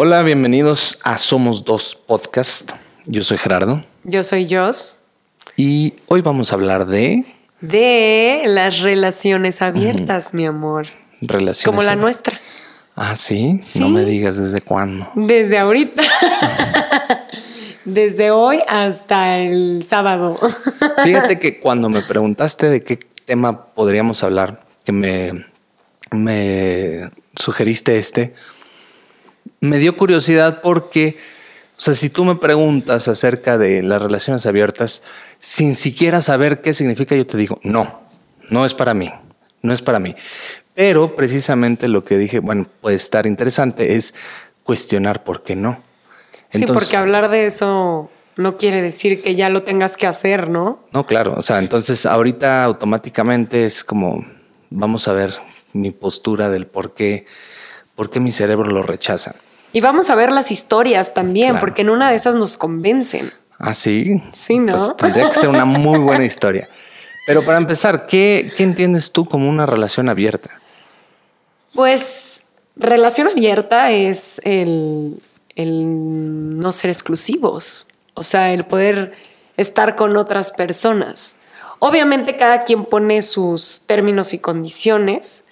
Hola, bienvenidos a Somos Dos Podcast. Yo soy Gerardo Yo soy Joss. y hoy vamos a hablar de De las relaciones abiertas, mi amor. relaciones. Como la nuestra. Ah, ¿sí? Sí. No me digas desde cuándo. Desde ahorita. Desde hoy hasta el sábado. Fíjate que cuando me preguntaste de qué tema podríamos hablar, que me, me sugeriste este, me dio curiosidad porque, o sea, si tú me preguntas acerca de las relaciones abiertas, sin siquiera saber qué significa, yo te digo, no, no es para mí, no es para mí. Pero precisamente lo que dije, bueno, puede estar interesante, es cuestionar por qué no. sí, porque hablar de eso no quiere decir que ya lo tengas que hacer, ¿no? No, claro. O sea, entonces ahorita automáticamente es como, vamos a ver mi postura del por qué, por qué mi cerebro lo rechaza. Y vamos a ver las historias también, Claro. porque en una de esas nos convencen. Ah, sí. Sí, ¿no? Pues tendría que ser una muy buena historia. Pero para empezar, ¿qué, qué entiendes tú como una relación abierta? Pues relación abierta es el, el no ser exclusivos, o sea, el poder estar con otras personas. Obviamente cada quien pone sus términos y condiciones.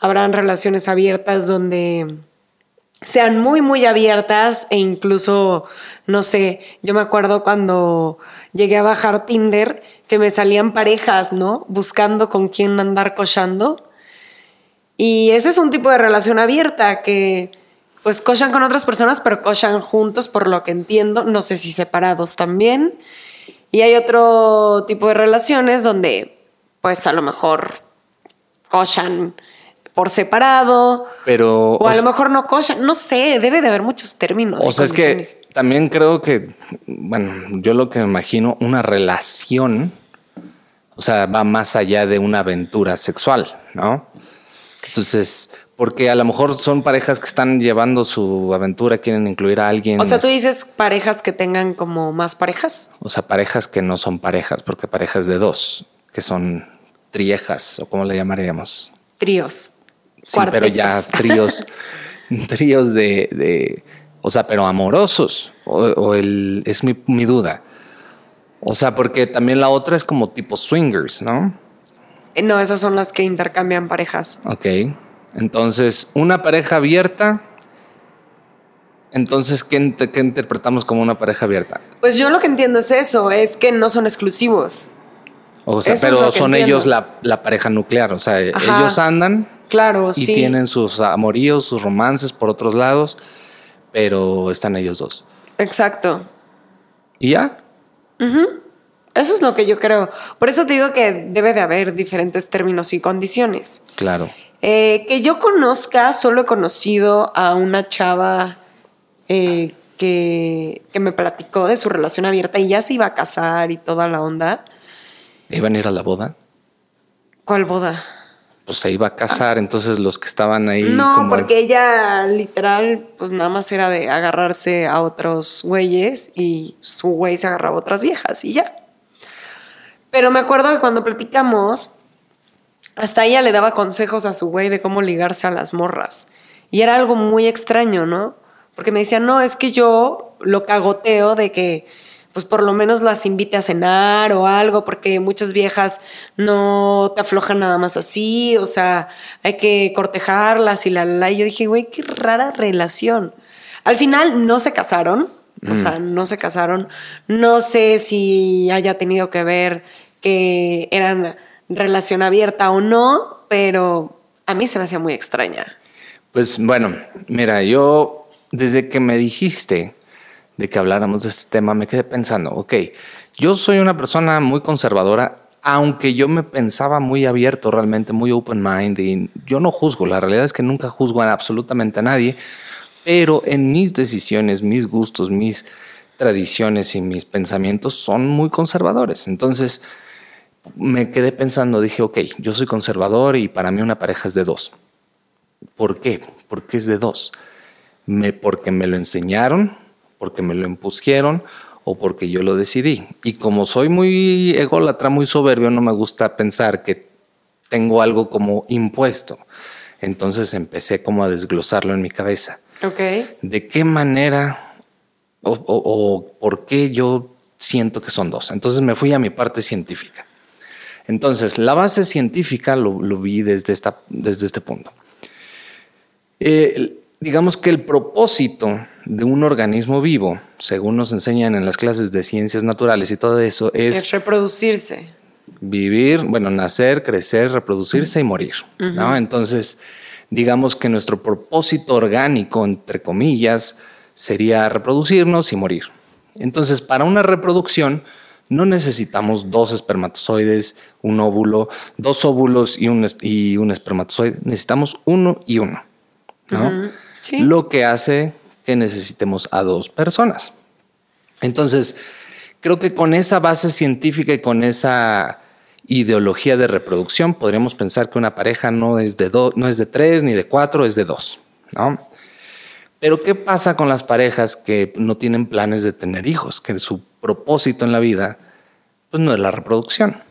Habrán relaciones abiertas donde sean muy, muy abiertas e incluso, no sé, yo me acuerdo cuando llegué a bajar Tinder que me salían parejas, ¿no? Buscando con quién andar cochando. Y ese es un tipo de relación abierta que pues cochan con otras personas, pero cochan juntos, por lo que entiendo, no sé si separados también. Y hay otro tipo de relaciones donde pues a lo mejor cochan por separado, Pero, o a o lo mejor no cochan, no sé, debe de haber muchos términos. o sea, es que también creo que, bueno, yo lo que me imagino, una relación, o sea, va más allá de una aventura sexual, ¿no? Entonces, porque a lo mejor son parejas que están llevando su aventura, quieren incluir a alguien. O sea, tú dices parejas que tengan como más parejas. O sea, parejas que no son parejas, porque parejas de dos, que son triejas, o como le llamaríamos. Tríos. Sí, pero ya tríos, tríos de, de, o sea, pero amorosos, o, o el, es mi, mi duda. O sea, porque también la otra es como tipo swingers, ¿no? Eh, No, esas son las que intercambian parejas. Ok. Entonces, una pareja abierta. Entonces, ¿qué, int- qué interpretamos como una pareja abierta? Pues yo lo que entiendo es eso, es que no son exclusivos. O sea, Eso pero son entiendo. ellos la, la pareja nuclear. O sea, Ajá. ellos andan Claro, y sí. tienen sus amoríos, sus romances por otros lados, pero están ellos dos. Exacto. ¿Y ya? Eso es lo que yo creo. Por eso te digo que debe de haber diferentes términos y condiciones. Claro. Eh, que yo conozca, solo he conocido a una chava eh, que, que me platicó de su relación abierta y ya se iba a casar y toda la onda. Iban a ir a la boda. ¿Cuál boda? Pues se iba a casar, entonces los que estaban ahí. No, como- porque ella literal, pues nada más era de agarrarse a otros güeyes y su güey se agarraba a otras viejas y ya. Pero me acuerdo que cuando platicamos, hasta ella le daba consejos a su güey de cómo ligarse a las morras. Y era algo muy extraño, ¿no? Porque me decía, no, es que yo lo cagoteo de que, pues por lo menos las invite a cenar o algo, porque muchas viejas no te aflojan nada más así, o sea, hay que cortejarlas y la, la. Y yo dije, güey, qué rara relación. Al final no se casaron, o sea, no se casaron. No sé si haya tenido que ver que eran relación abierta o no, pero a mí se me hacía muy extraña. Pues bueno, mira, yo desde que me dijiste de que habláramos de este tema, me quedé pensando, ok, yo soy una persona muy conservadora, aunque yo me pensaba muy abierto, realmente muy open mind, y yo no juzgo, la realidad es que nunca juzgo a absolutamente a nadie, pero en mis decisiones, mis gustos, mis tradiciones y mis pensamientos son muy conservadores. Entonces, me quedé pensando, dije, ok, yo soy conservador y para mí una pareja es de dos. ¿Por qué? Porque es de dos. Me, porque me lo enseñaron, porque me lo impusieron o porque yo lo decidí. Y como soy muy ególatra, muy soberbio, no me gusta pensar que tengo algo como impuesto. Entonces empecé como a desglosarlo en mi cabeza. Ok. ¿De qué manera o, o- o por qué yo siento que son dos? Entonces me fui a mi parte científica. Entonces, la base científica lo, lo vi desde, esta, desde este punto. Eh, digamos que el propósito de un organismo vivo, según nos enseñan en las clases de ciencias naturales y todo eso, Es, es reproducirse. vivir, bueno, nacer, crecer, reproducirse y morir. ¿no? Entonces, digamos que nuestro propósito orgánico, entre comillas, sería reproducirnos y morir. Entonces, para una reproducción, no necesitamos dos espermatozoides, un óvulo, dos óvulos y un, es- y un espermatozoide. Necesitamos uno y uno. ¿no? Sí. Lo que hace que necesitemos a dos personas. Entonces, creo que con esa base científica y con esa ideología de reproducción, podríamos pensar que una pareja no es de dos, no es de tres ni de cuatro, es de dos, ¿no? Pero ¿qué pasa con las parejas que no tienen planes de tener hijos? Que su propósito en la vida, pues no es la reproducción.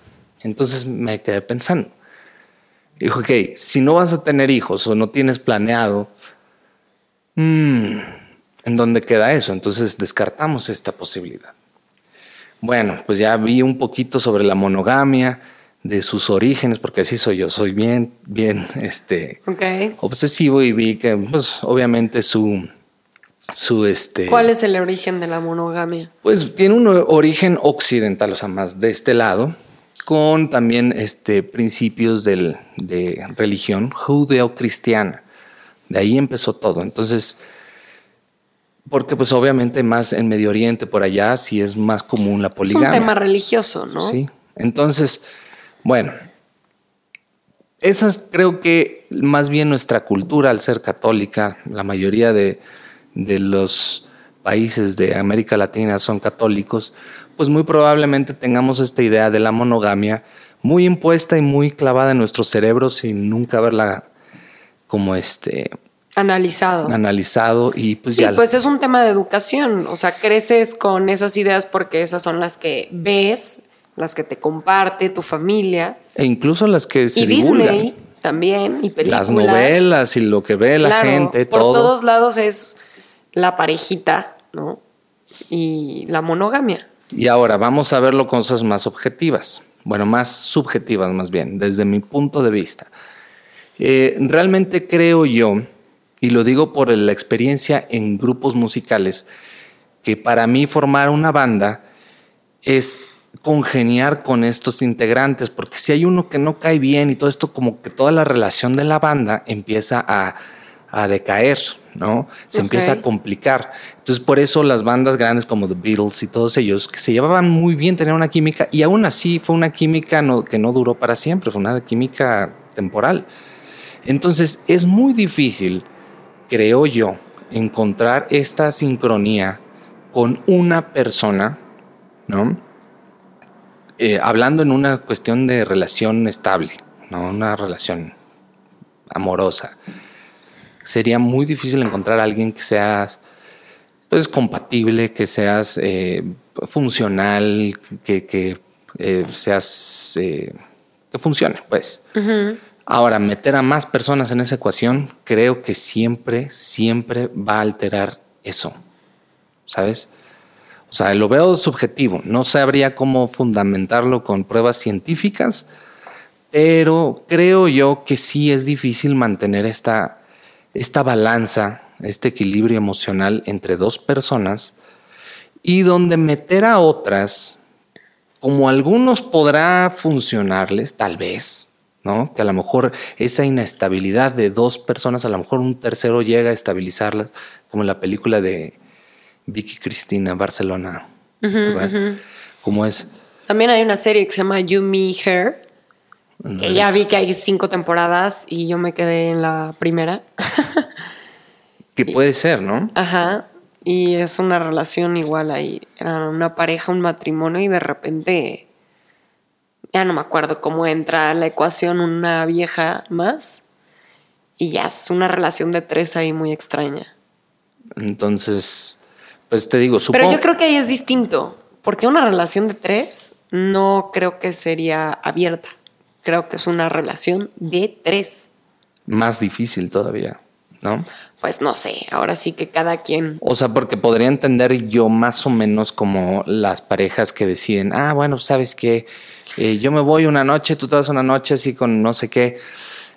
Entonces me quedé pensando. Dijo, ok, si no vas a tener hijos o no tienes planeado, mm, ¿en dónde queda eso? Entonces descartamos esta posibilidad. Bueno, pues ya vi un poquito sobre la monogamia, de sus orígenes, porque así soy yo, soy bien, bien, este, obsesivo y vi que, pues, obviamente su, su, este, ¿Cuál es el origen de la monogamia? pues tiene un origen occidental, o sea, más de este lado, con también este, principios del, de religión judeo-cristiana. De ahí empezó todo. Entonces, porque pues obviamente más en Medio Oriente, por allá, sí es más común la Es un poligamia. tema religioso, ¿no? Sí. Entonces, bueno, esa es, creo que más bien nuestra cultura al ser católica, la mayoría de, de los países de América Latina son católicos, pues muy probablemente tengamos esta idea de la monogamia muy impuesta y muy clavada en nuestro cerebro sin nunca haberla como este Analizado. analizado y pues sí, ya pues es un tema de educación. O sea, creces con esas ideas porque esas son las que ves, las que te comparte tu familia. e incluso las que se y divulgan. Disney también, y películas. las novelas y lo que ve la gente, por todo. todos lados es la parejita, ¿no? Y la monogamia. Y ahora vamos a verlo con cosas más objetivas, bueno, más subjetivas más bien, desde mi punto de vista. Eh, realmente creo yo, y lo digo por la experiencia en grupos musicales, que para mí formar una banda es congeniar con estos integrantes, porque si hay uno que no cae bien y todo esto, como que toda la relación de la banda empieza a, a decaer, ¿no? Se Ok. empieza a complicar. Entonces, por eso las bandas grandes como The Beatles y todos ellos, que se llevaban muy bien, tenían una química, y aún así fue una química no- que no duró para siempre, fue una química temporal. Entonces, es muy difícil, creo yo, encontrar esta sincronía con una persona, ¿no? Eh, hablando en una cuestión de relación estable, no una relación amorosa. Sería muy difícil encontrar a alguien que seas pues compatible, que seas eh, funcional, que, que, eh, seas que funcione, pues. Ahora, meter a más personas en esa ecuación, creo que siempre, siempre va a alterar eso. ¿Sabes? O sea, lo veo subjetivo. No sabría cómo fundamentarlo con pruebas científicas, pero creo yo que sí es difícil mantener esta, esta balanza, este equilibrio emocional entre dos personas y donde meter a otras, como algunos podrá funcionarles, tal vez, ¿no? Que a lo mejor esa inestabilidad de dos personas, a lo mejor un tercero llega a estabilizarlas, como en la película de Vicky Cristina, Barcelona. ¿verdad? ¿Cómo es? También hay una serie que se llama You, Me, Her, que ya vi que hay cinco temporadas y yo me quedé en la primera. Que puede ser, ¿no? Ajá. Y es una relación igual ahí. Era una pareja, un matrimonio y de repente, ya no me acuerdo cómo entra a la ecuación una vieja más. Y ya es una relación de tres ahí muy extraña. Entonces, pues te digo, supongo. Pero yo creo que ahí es distinto, porque una relación de tres no creo que sería abierta. Creo que es una relación de tres. más difícil todavía. ¿No? Pues no sé, ahora sí que cada quien. O sea, porque podría entender yo más o menos como las parejas que deciden, ah, bueno, sabes que yo me voy una noche, tú te vas una noche así con no sé qué.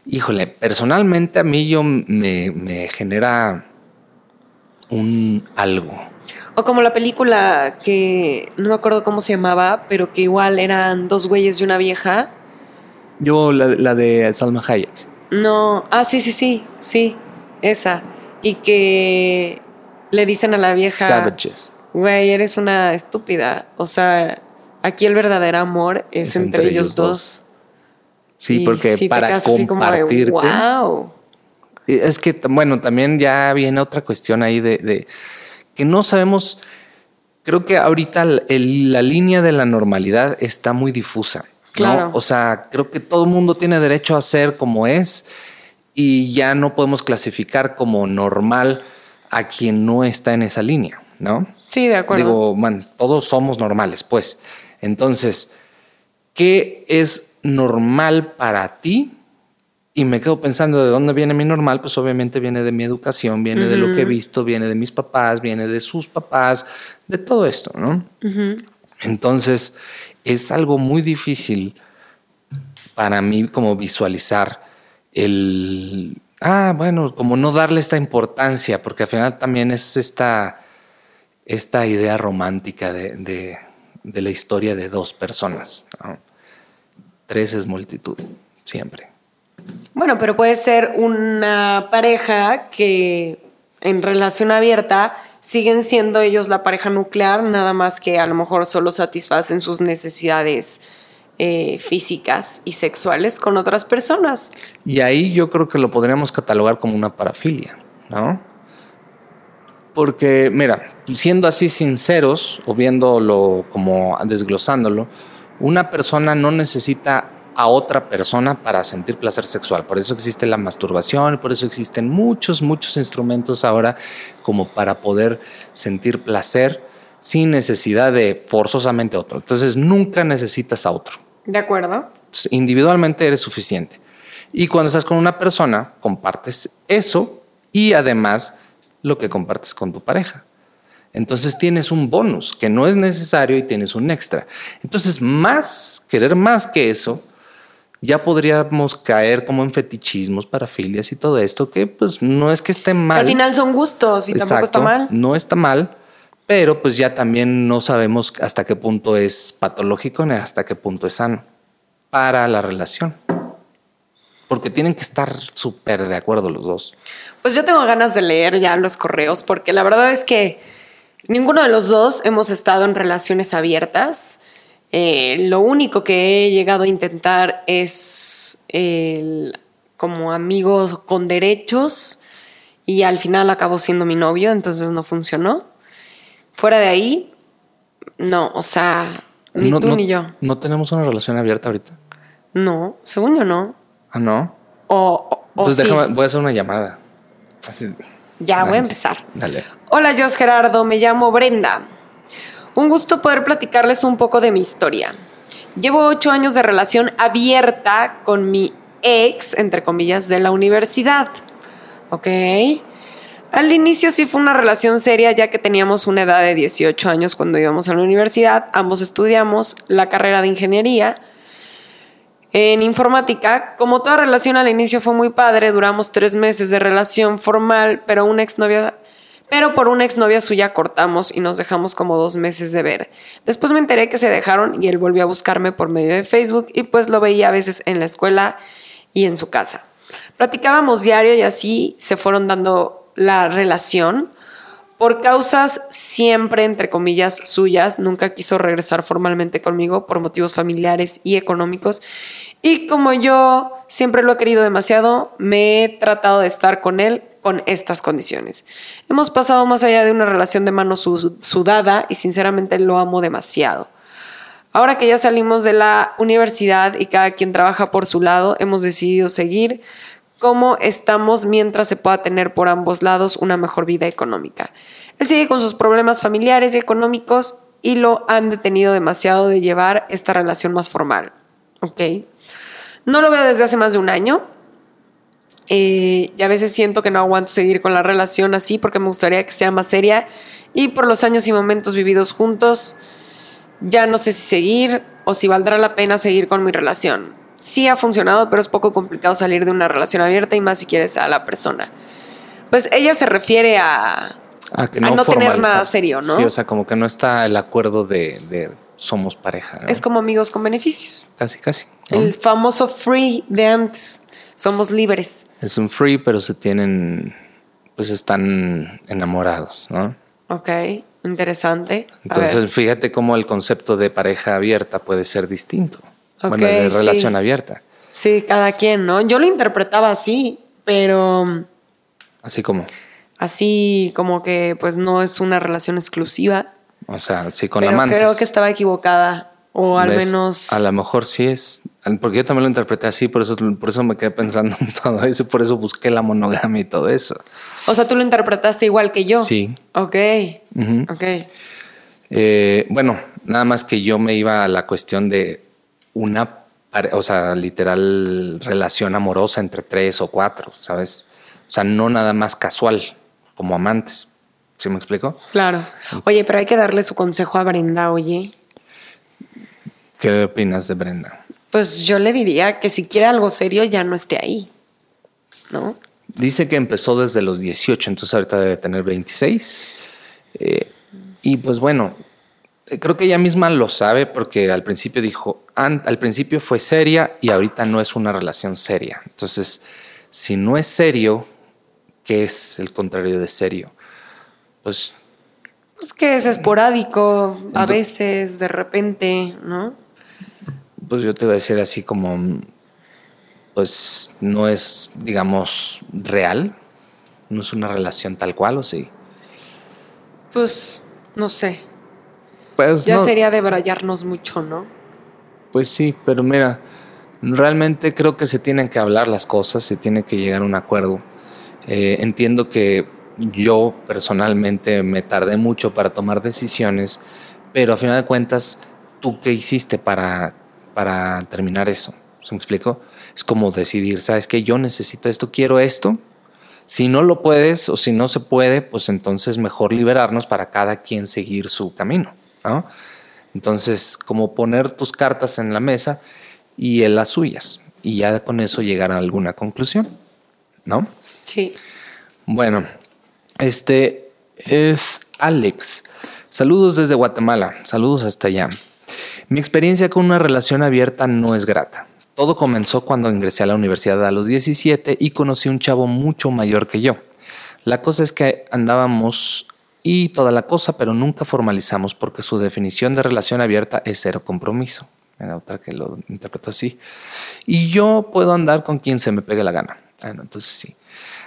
Híjole, personalmente a mí yo me, me genera un algo. O como la película que no me acuerdo cómo se llamaba, pero que igual eran dos güeyes y una vieja. Yo, la, la de Salma Hayek. No, ah, sí, sí, sí, sí, esa. Y que le dicen a la vieja. Savages. Güey, eres una estúpida. O sea, aquí el verdadero amor es, entre, ellos dos. Sí, porque para compartirte. wow. Es que, bueno, también ya viene otra cuestión ahí de, que no sabemos. Creo que ahorita la línea de la normalidad está muy difusa. Claro. O sea, creo que todo el mundo tiene derecho a ser como es y ya no podemos clasificar como normal a quien no está en esa línea, ¿no? Sí, de acuerdo. Digo, man, todos somos normales, pues. Entonces, ¿qué es normal para ti? Y me quedo pensando de dónde viene mi normal, pues obviamente viene de mi educación, viene de lo que he visto, viene de mis papás, viene de sus papás, de todo esto, ¿no? Entonces, es algo muy difícil para mí como visualizar el, ah, bueno, como no darle esta importancia, porque al final también es esta, esta idea romántica de, la historia de dos personas. Tres es multitud, siempre. Bueno, pero puede ser una pareja que en relación abierta siguen siendo ellos la pareja nuclear, nada más que a lo mejor solo satisfacen sus necesidades eh, físicas y sexuales con otras personas. Y ahí yo creo que lo podríamos catalogar como una parafilia, ¿no? Porque, mira, siendo así sinceros o viéndolo como desglosándolo, una persona no necesita a otra persona para sentir placer sexual. Por eso existe la masturbación, por eso existen muchos, muchos instrumentos ahora como para poder sentir placer sin necesidad de forzosamente otro. Entonces nunca necesitas a otro. De acuerdo. Individualmente eres suficiente. Y cuando estás con una persona, compartes eso y además lo que compartes con tu pareja. Entonces tienes un bonus que no es necesario y tienes un extra. Entonces, más, querer más que eso, ya podríamos caer como en fetichismos, parafilias y todo esto, que pues no es que esté mal. Al final son gustos y tampoco está mal. No está mal, pero pues ya también no sabemos hasta qué punto es patológico ni hasta qué punto es sano para la relación. Porque tienen que estar súper de acuerdo los dos. Pues yo tengo ganas de leer ya los correos, porque la verdad es que ninguno de los dos hemos estado en relaciones abiertas. Eh, lo único que he llegado a intentar es el, como amigos con derechos y al final acabó siendo mi novio, entonces no funcionó. Fuera de ahí, no, o sea, ni tú ni yo. ¿No tenemos una relación abierta ahorita? No, según yo no. Ah, no. O, Entonces déjame, voy a hacer una llamada. Ya, voy a empezar. Dale. Hola, Jos Gerardo, me llamo Brenda. Un gusto poder platicarles un poco de mi historia. Llevo ocho años de relación abierta con mi ex, entre comillas, de la universidad. ¿Ok? Al inicio sí fue una relación seria ya que teníamos una edad de 18 años cuando íbamos a la universidad. Ambos estudiamos la carrera de ingeniería en informática. Como toda relación al inicio fue muy padre, duramos tres meses de relación formal, pero una exnovia pero por una exnovia suya cortamos y nos dejamos como dos meses de ver. Después me enteré que se dejaron y él volvió a buscarme por medio de Facebook y pues lo veía a veces en la escuela y en su casa. Platicábamos diario y así se fueron dando la relación. Por causas siempre, entre comillas, suyas, nunca quiso regresar formalmente conmigo por motivos familiares y económicos. Y como yo siempre lo he querido demasiado, me he tratado de estar con él con estas condiciones. Hemos pasado más allá de una relación de mano sudada y sinceramente lo amo demasiado. Ahora que ya salimos de la universidad y cada quien trabaja por su lado, hemos decidido seguir como estamos mientras se pueda tener por ambos lados una mejor vida económica. Él sigue con sus problemas familiares y económicos y lo han detenido demasiado de llevar esta relación más formal. ¿Ok? No lo veo desde hace más de un año Eh, y a veces siento que no aguanto seguir con la relación así porque me gustaría que sea más seria. Y por los años y momentos vividos juntos, ya no sé si seguir o si valdrá la pena seguir con mi relación. Sí ha funcionado, pero es poco complicado salir de una relación abierta y más si quieres a la persona. Pues ella se refiere a, A, que a no tener nada serio, ¿no? Sí, o sea, como que no está el acuerdo de, de somos pareja. ¿no? es como amigos con beneficios. Casi, casi. ¿no? El famoso free de antes. Somos libres. Es un free, pero se tienen, pues están enamorados, ¿no? Ok, interesante. Entonces, fíjate cómo el concepto de pareja abierta puede ser distinto. Ok, bueno, de sí. relación abierta. Sí, cada quien, ¿no? Yo lo interpretaba así, pero Así como, así como que pues no es una relación exclusiva. o sea, sí con pero amantes. creo que estaba equivocada. O al ¿Ves? menos. A lo mejor sí es. Porque yo también lo interpreté así, por eso, por eso me quedé pensando en todo eso, por eso busqué la monogamia y todo eso. O sea, tú lo interpretaste igual que yo. Sí. Ok. Ujú. Ok. Eh, bueno, nada más que yo me iba a la cuestión de una, o sea, literal relación amorosa entre tres o cuatro, ¿sabes? O sea, no nada más casual, como amantes. ¿Sí me explico? Claro. Oye, pero hay que darle su consejo a Brenda, oye. ¿Qué opinas de Brenda? Pues yo le diría que si quiere algo serio ya no esté ahí. ¿No? Dice que empezó desde los 18, entonces ahorita debe tener 26. Eh, y pues bueno, creo que ella misma lo sabe porque al principio dijo, "An- al principio fue seria y ahorita no es una relación seria. Entonces, si no es serio, ¿qué es el contrario de serio? Pues Pues que es esporádico, a veces, de repente, ¿no? pues yo te voy a decir así como, pues no es, digamos, real, no es una relación tal cual, ¿o sí? Pues, no sé. Pues Ya no, sería debrayarnos mucho, ¿no? Pues sí, pero mira, realmente creo que se tienen que hablar las cosas, se tiene que llegar a un acuerdo. Eh, entiendo que yo personalmente me tardé mucho para tomar decisiones, pero a final de cuentas, ¿tú qué hiciste para, para terminar eso? ¿Se me explico? Es como decidir, ¿sabes qué? Yo necesito esto, quiero esto. Si no lo puedes o si no se puede, pues entonces mejor liberarnos para cada quien seguir su camino. ¿No? Entonces, como poner tus cartas en la mesa y él las suyas. Y ya con eso llegar a alguna conclusión. ¿No? Sí. Bueno, este es Alex. Saludos desde Guatemala. Saludos hasta allá. Mi experiencia con una relación abierta no es grata. Todo comenzó cuando ingresé a la universidad a los 17 y conocí un chavo mucho mayor que yo. La cosa es que andábamos y toda la cosa, pero nunca formalizamos porque su definición de relación abierta es cero compromiso. Era otra que lo interpretó así. Y yo puedo andar con quien se me pegue la gana. Bueno, entonces sí.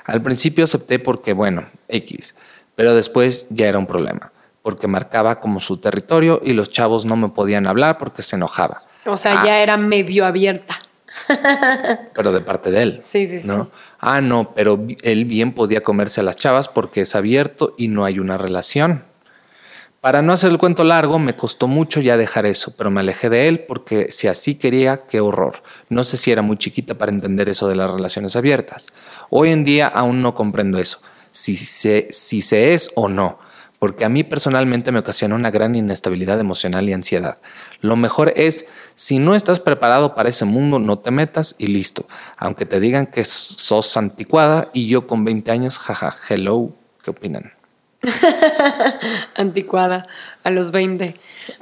Al principio acepté porque, bueno, X, pero después ya era un problema, porque marcaba como su territorio y los chavos no me podían hablar porque se enojaba. O sea, Ah. ya era medio abierta. pero de parte de él. Sí, sí, sí. ¿no? Ah, no, pero él bien podía comerse a las chavas porque es abierto y no hay una relación. Para no hacer el cuento largo, me costó mucho ya dejar eso, pero me alejé de él porque si así quería, qué horror. No sé si era muy chiquita para entender eso de las relaciones abiertas. Hoy en día aún no comprendo eso, si se, si se es o no, porque a mí personalmente me ocasiona una gran inestabilidad emocional y ansiedad. Lo mejor es, si no estás preparado para ese mundo, no te metas y listo. Aunque te digan que sos anticuada y yo con 20 años, jaja, hello, ¿qué opinan? Anticuada a los 20.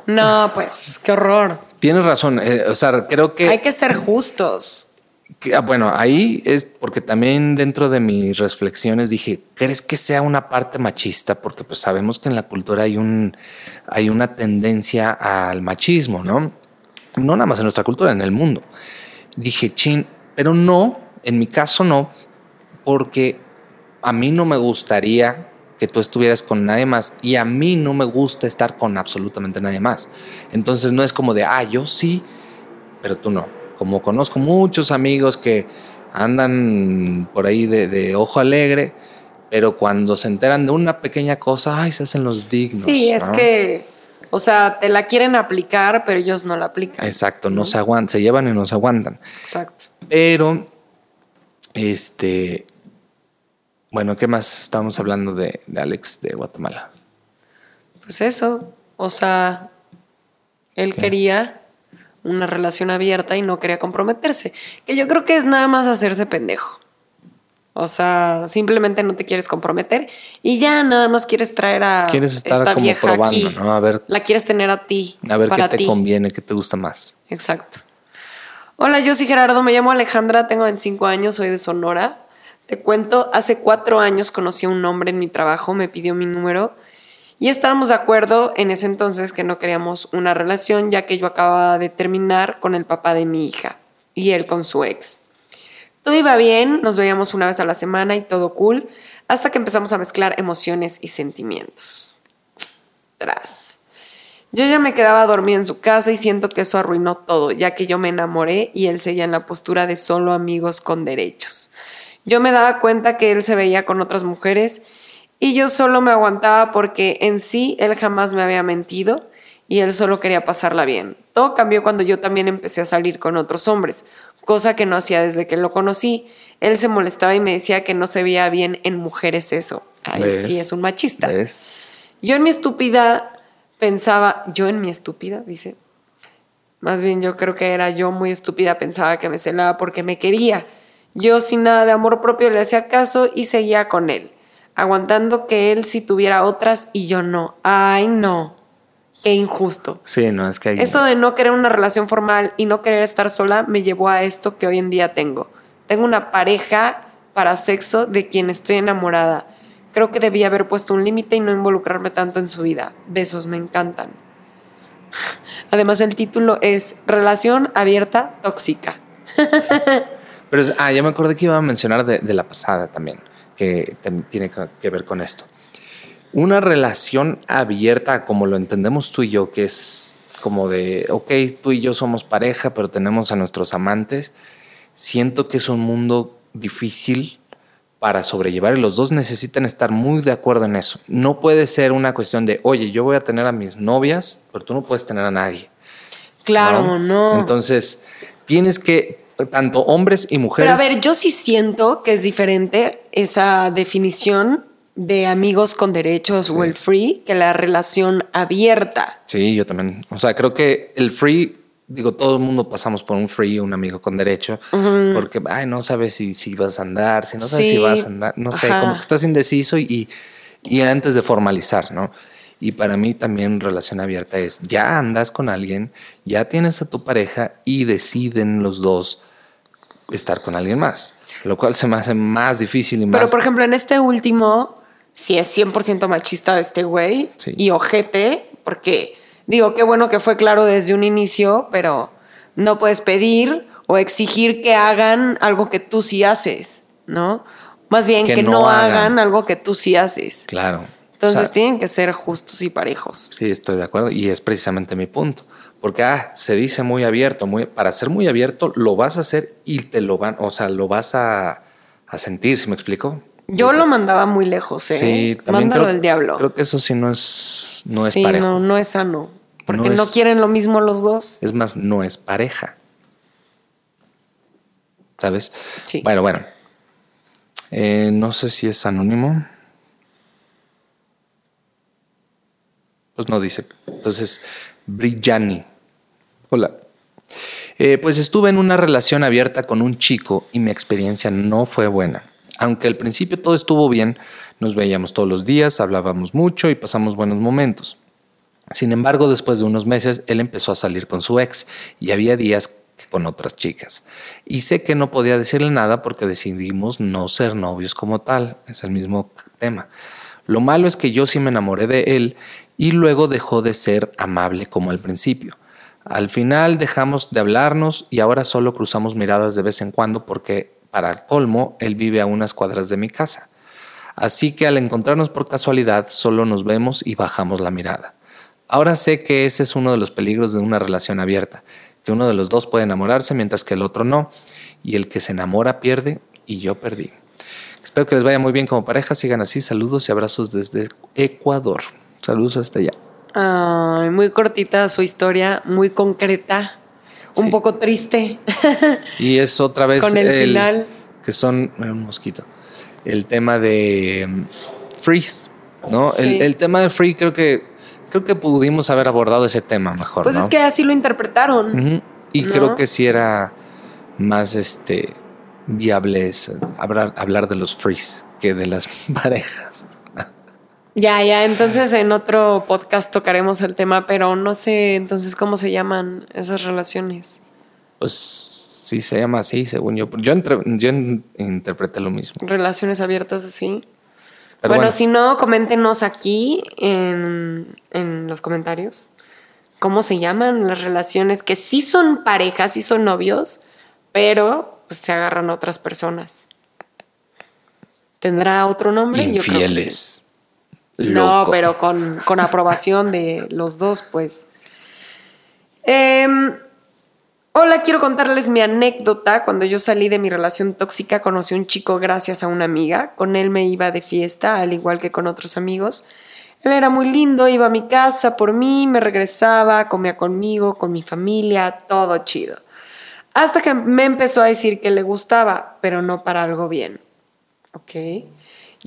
No, pues, qué horror. Tienes razón, eh, o sea, creo que... Hay que ser justos. Ah, bueno, ahí es porque también dentro de mis reflexiones dije, ¿crees que sea una parte machista? Porque pues sabemos que en la cultura hay, un, hay una tendencia al machismo, ¿no? No nada más en nuestra cultura, en el mundo. Dije, chin, pero no, en mi caso no, porque a mí no me gustaría que tú estuvieras con nadie más y a mí no me gusta estar con absolutamente nadie más. Entonces no es como de, ah, yo sí, pero tú no. Como conozco muchos amigos que andan por ahí de, de ojo alegre, pero cuando se enteran de una pequeña cosa, ay, se hacen los dignos. Sí, es ¿no? que, o sea, te la quieren aplicar, pero ellos no la aplican. Exacto, no se aguantan, se llevan y no se aguantan. Exacto. Pero Este. Bueno, ¿qué más estábamos hablando de, de Alex de Guatemala? Pues eso, o sea, él quería una relación abierta y no quería comprometerse. Que yo creo que es nada más hacerse pendejo. O sea, simplemente no te quieres comprometer y ya nada más quieres traer a Quieres estar esta como vieja probando, aquí. ¿no? A ver, La quieres tener a ti. a ver qué te ti. conviene, qué te gusta más. Exacto. Hola, yo soy Gerardo, me llamo Alejandra, tengo 25 años, soy de Sonora. Te cuento, hace cuatro años conocí a un hombre en mi trabajo, me pidió mi número y estábamos de acuerdo en ese entonces que no queríamos una relación ya que yo acababa de terminar con el papá de mi hija y él con su ex. Todo iba bien, nos veíamos una vez a la semana y todo cool, hasta que empezamos a mezclar emociones y sentimientos. Tras. Yo ya me quedaba dormida en su casa y siento que eso arruinó todo, ya que yo me enamoré y él seguía en la postura de solo amigos con derechos. Yo me daba cuenta que él se veía con otras mujeres y yo solo me aguantaba porque en sí él jamás me había mentido y él solo quería pasarla bien. Todo cambió cuando yo también empecé a salir con otros hombres, cosa que no hacía desde que lo conocí. Él se molestaba y me decía que no se veía bien en mujeres eso. Ay, ¿Ves? sí, es un machista. ¿Ves? Yo en mi estúpida pensaba, yo en mi estúpida, dice. Más bien yo creo que era yo muy estúpida, pensaba que me celaba porque me quería. Yo sin nada de amor propio le hacía caso y seguía con él, aguantando que él sí tuviera otras y yo no. Ay, no. Qué injusto. Sí, no, es que hay... Eso de no querer una relación formal y no querer estar sola me llevó a esto que hoy en día tengo. Tengo una pareja para sexo de quien estoy enamorada. Creo que debía haber puesto un límite y no involucrarme tanto en su vida. Besos, me encantan. Además, el título es Relación abierta tóxica. Pero, ah, ya me acordé que iba a mencionar de, de la pasada también, que tiene que ver con esto. Una relación abierta, como lo entendemos tú y yo, que es como de, ok, tú y yo somos pareja, pero tenemos a nuestros amantes, siento que es un mundo difícil para sobrellevar y los dos necesitan estar muy de acuerdo en eso. No puede ser una cuestión de, oye, yo voy a tener a mis novias, pero tú no puedes tener a nadie. Claro, no. Entonces, tienes que, tanto hombres y mujeres. Pero a ver, yo sí siento que es diferente esa definición de amigos con derechos o el free que la relación abierta. Sí, yo también. O sea, creo que el free, digo, todo el mundo pasamos por un free, un amigo con derecho, porque, ay, no sabes si, si vas a andar, si no sabes si vas a andar, no sé, como que estás indeciso y, y antes de formalizar, ¿no? Y para mí también relación abierta es, ya andas con alguien, ya tienes a tu pareja y deciden los dos estar con alguien más, lo cual se me hace más difícil y más... Pero por ejemplo, en este último, sí es 100% machista de este güey Sí. y ojete, porque digo, qué bueno que fue claro desde un inicio, pero no puedes pedir o exigir que hagan algo que tú sí haces, ¿no? Más bien Que que, no no, hagan. hagan. algo que tú sí haces. Claro. Entonces O sea, tienen que ser justos y parejos. Sí, estoy de acuerdo y es precisamente mi punto. Porque ah, se dice muy abierto, muy, para ser muy abierto lo vas a hacer y te lo van, o sea, lo vas a, a sentir, ¿sí me explico? Yo lo mandaba muy lejos, ¿eh? Sí, también Mándalo creo, del diablo. Creo que eso sí no es, no es parejo. no, no es sano. Porque No no, es- quieren lo mismo los dos. Es más, no es pareja. ¿Sabes? Sí. Bueno, bueno. Eh, no sé si es anónimo. Pues no dice. Entonces, Brillani. Hola. Eh, pues estuve en una relación abierta con un chico y mi experiencia no fue buena. Aunque al principio todo estuvo bien, nos veíamos todos los días, hablábamos mucho y pasamos buenos momentos. Sin embargo, después de unos meses, él empezó a salir con su ex y había días con otras chicas. Y sé que no podía decirle nada porque decidimos no ser novios como tal. Es el mismo tema. Lo malo es que yo sí me enamoré de él y luego dejó de ser amable como al principio. Al final dejamos de hablarnos y ahora solo cruzamos miradas de vez en cuando porque, para colmo, él vive a unas cuadras de mi casa. Así que al encontrarnos por casualidad, solo nos vemos y bajamos la mirada. Ahora sé que ese es uno de los peligros de una relación abierta, que uno de los dos puede enamorarse mientras que el otro no, y el que se enamora pierde y yo perdí. Espero que les vaya muy bien como pareja, sigan así, saludos y abrazos desde Ecuador. Saludos hasta allá. Ay, muy cortita su historia, muy concreta, un Sí. poco triste. Y es otra vez Con el final. que son un mosquito. El tema de um, freeze, ¿no? Sí. El, el tema de free creo que creo que pudimos haber abordado ese tema mejor, Pues ¿no? es que así lo interpretaron. Y ¿No? creo que sí era más este viable es, hablar, hablar de los frees que de las parejas. Ya, ya, entonces en otro podcast tocaremos el tema, pero no sé entonces cómo se llaman esas relaciones. Pues sí se llama así, según yo. Yo, entre- yo in- interpreté lo mismo. Relaciones abiertas así. Pero bueno, bueno, si no, coméntenos aquí en, en los comentarios cómo se llaman las relaciones que sí son parejas, sí son novios, pero pues se agarran a otras personas. ¿Tendrá otro nombre? Yo creo que sí. No, pero con, con aprobación de los dos, pues. Em, hola, quiero contarles mi anécdota. Cuando yo salí de mi relación tóxica, conocí a un chico gracias a una amiga. Con él me iba de fiesta, al igual que con otros amigos. Él era muy lindo, iba a mi casa por mí, me regresaba, comía conmigo, con mi familia, todo chido. Hasta que me empezó a decir que le gustaba, pero no para algo bien. Ok.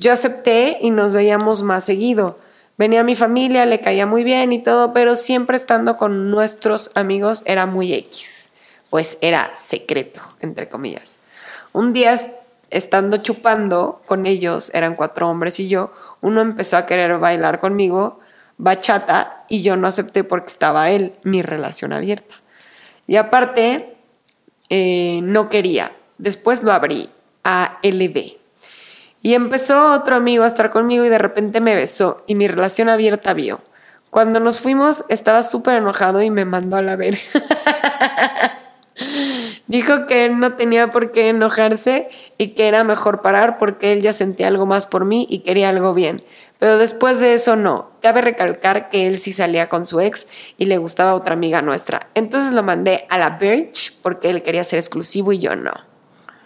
Yo acepté y nos veíamos más seguido. Venía mi familia, le caía muy bien y todo, pero siempre estando con nuestros amigos era muy X. Pues era secreto, entre comillas. Un día est- estando chupando con ellos, eran cuatro hombres y yo, uno empezó a querer bailar conmigo, bachata, y yo no acepté porque estaba él, mi relación abierta. Y aparte, eh, no quería. Después lo abrí a LB. Y empezó otro amigo a estar conmigo y de repente me besó y mi relación abierta vio. Cuando nos fuimos estaba súper enojado y me mandó a la ver. Dijo que él no tenía por qué enojarse y que era mejor parar porque él ya sentía algo más por mí y quería algo bien. Pero después de eso no. Cabe recalcar que él sí salía con su ex y le gustaba otra amiga nuestra. Entonces lo mandé a la Birch porque él quería ser exclusivo y yo no.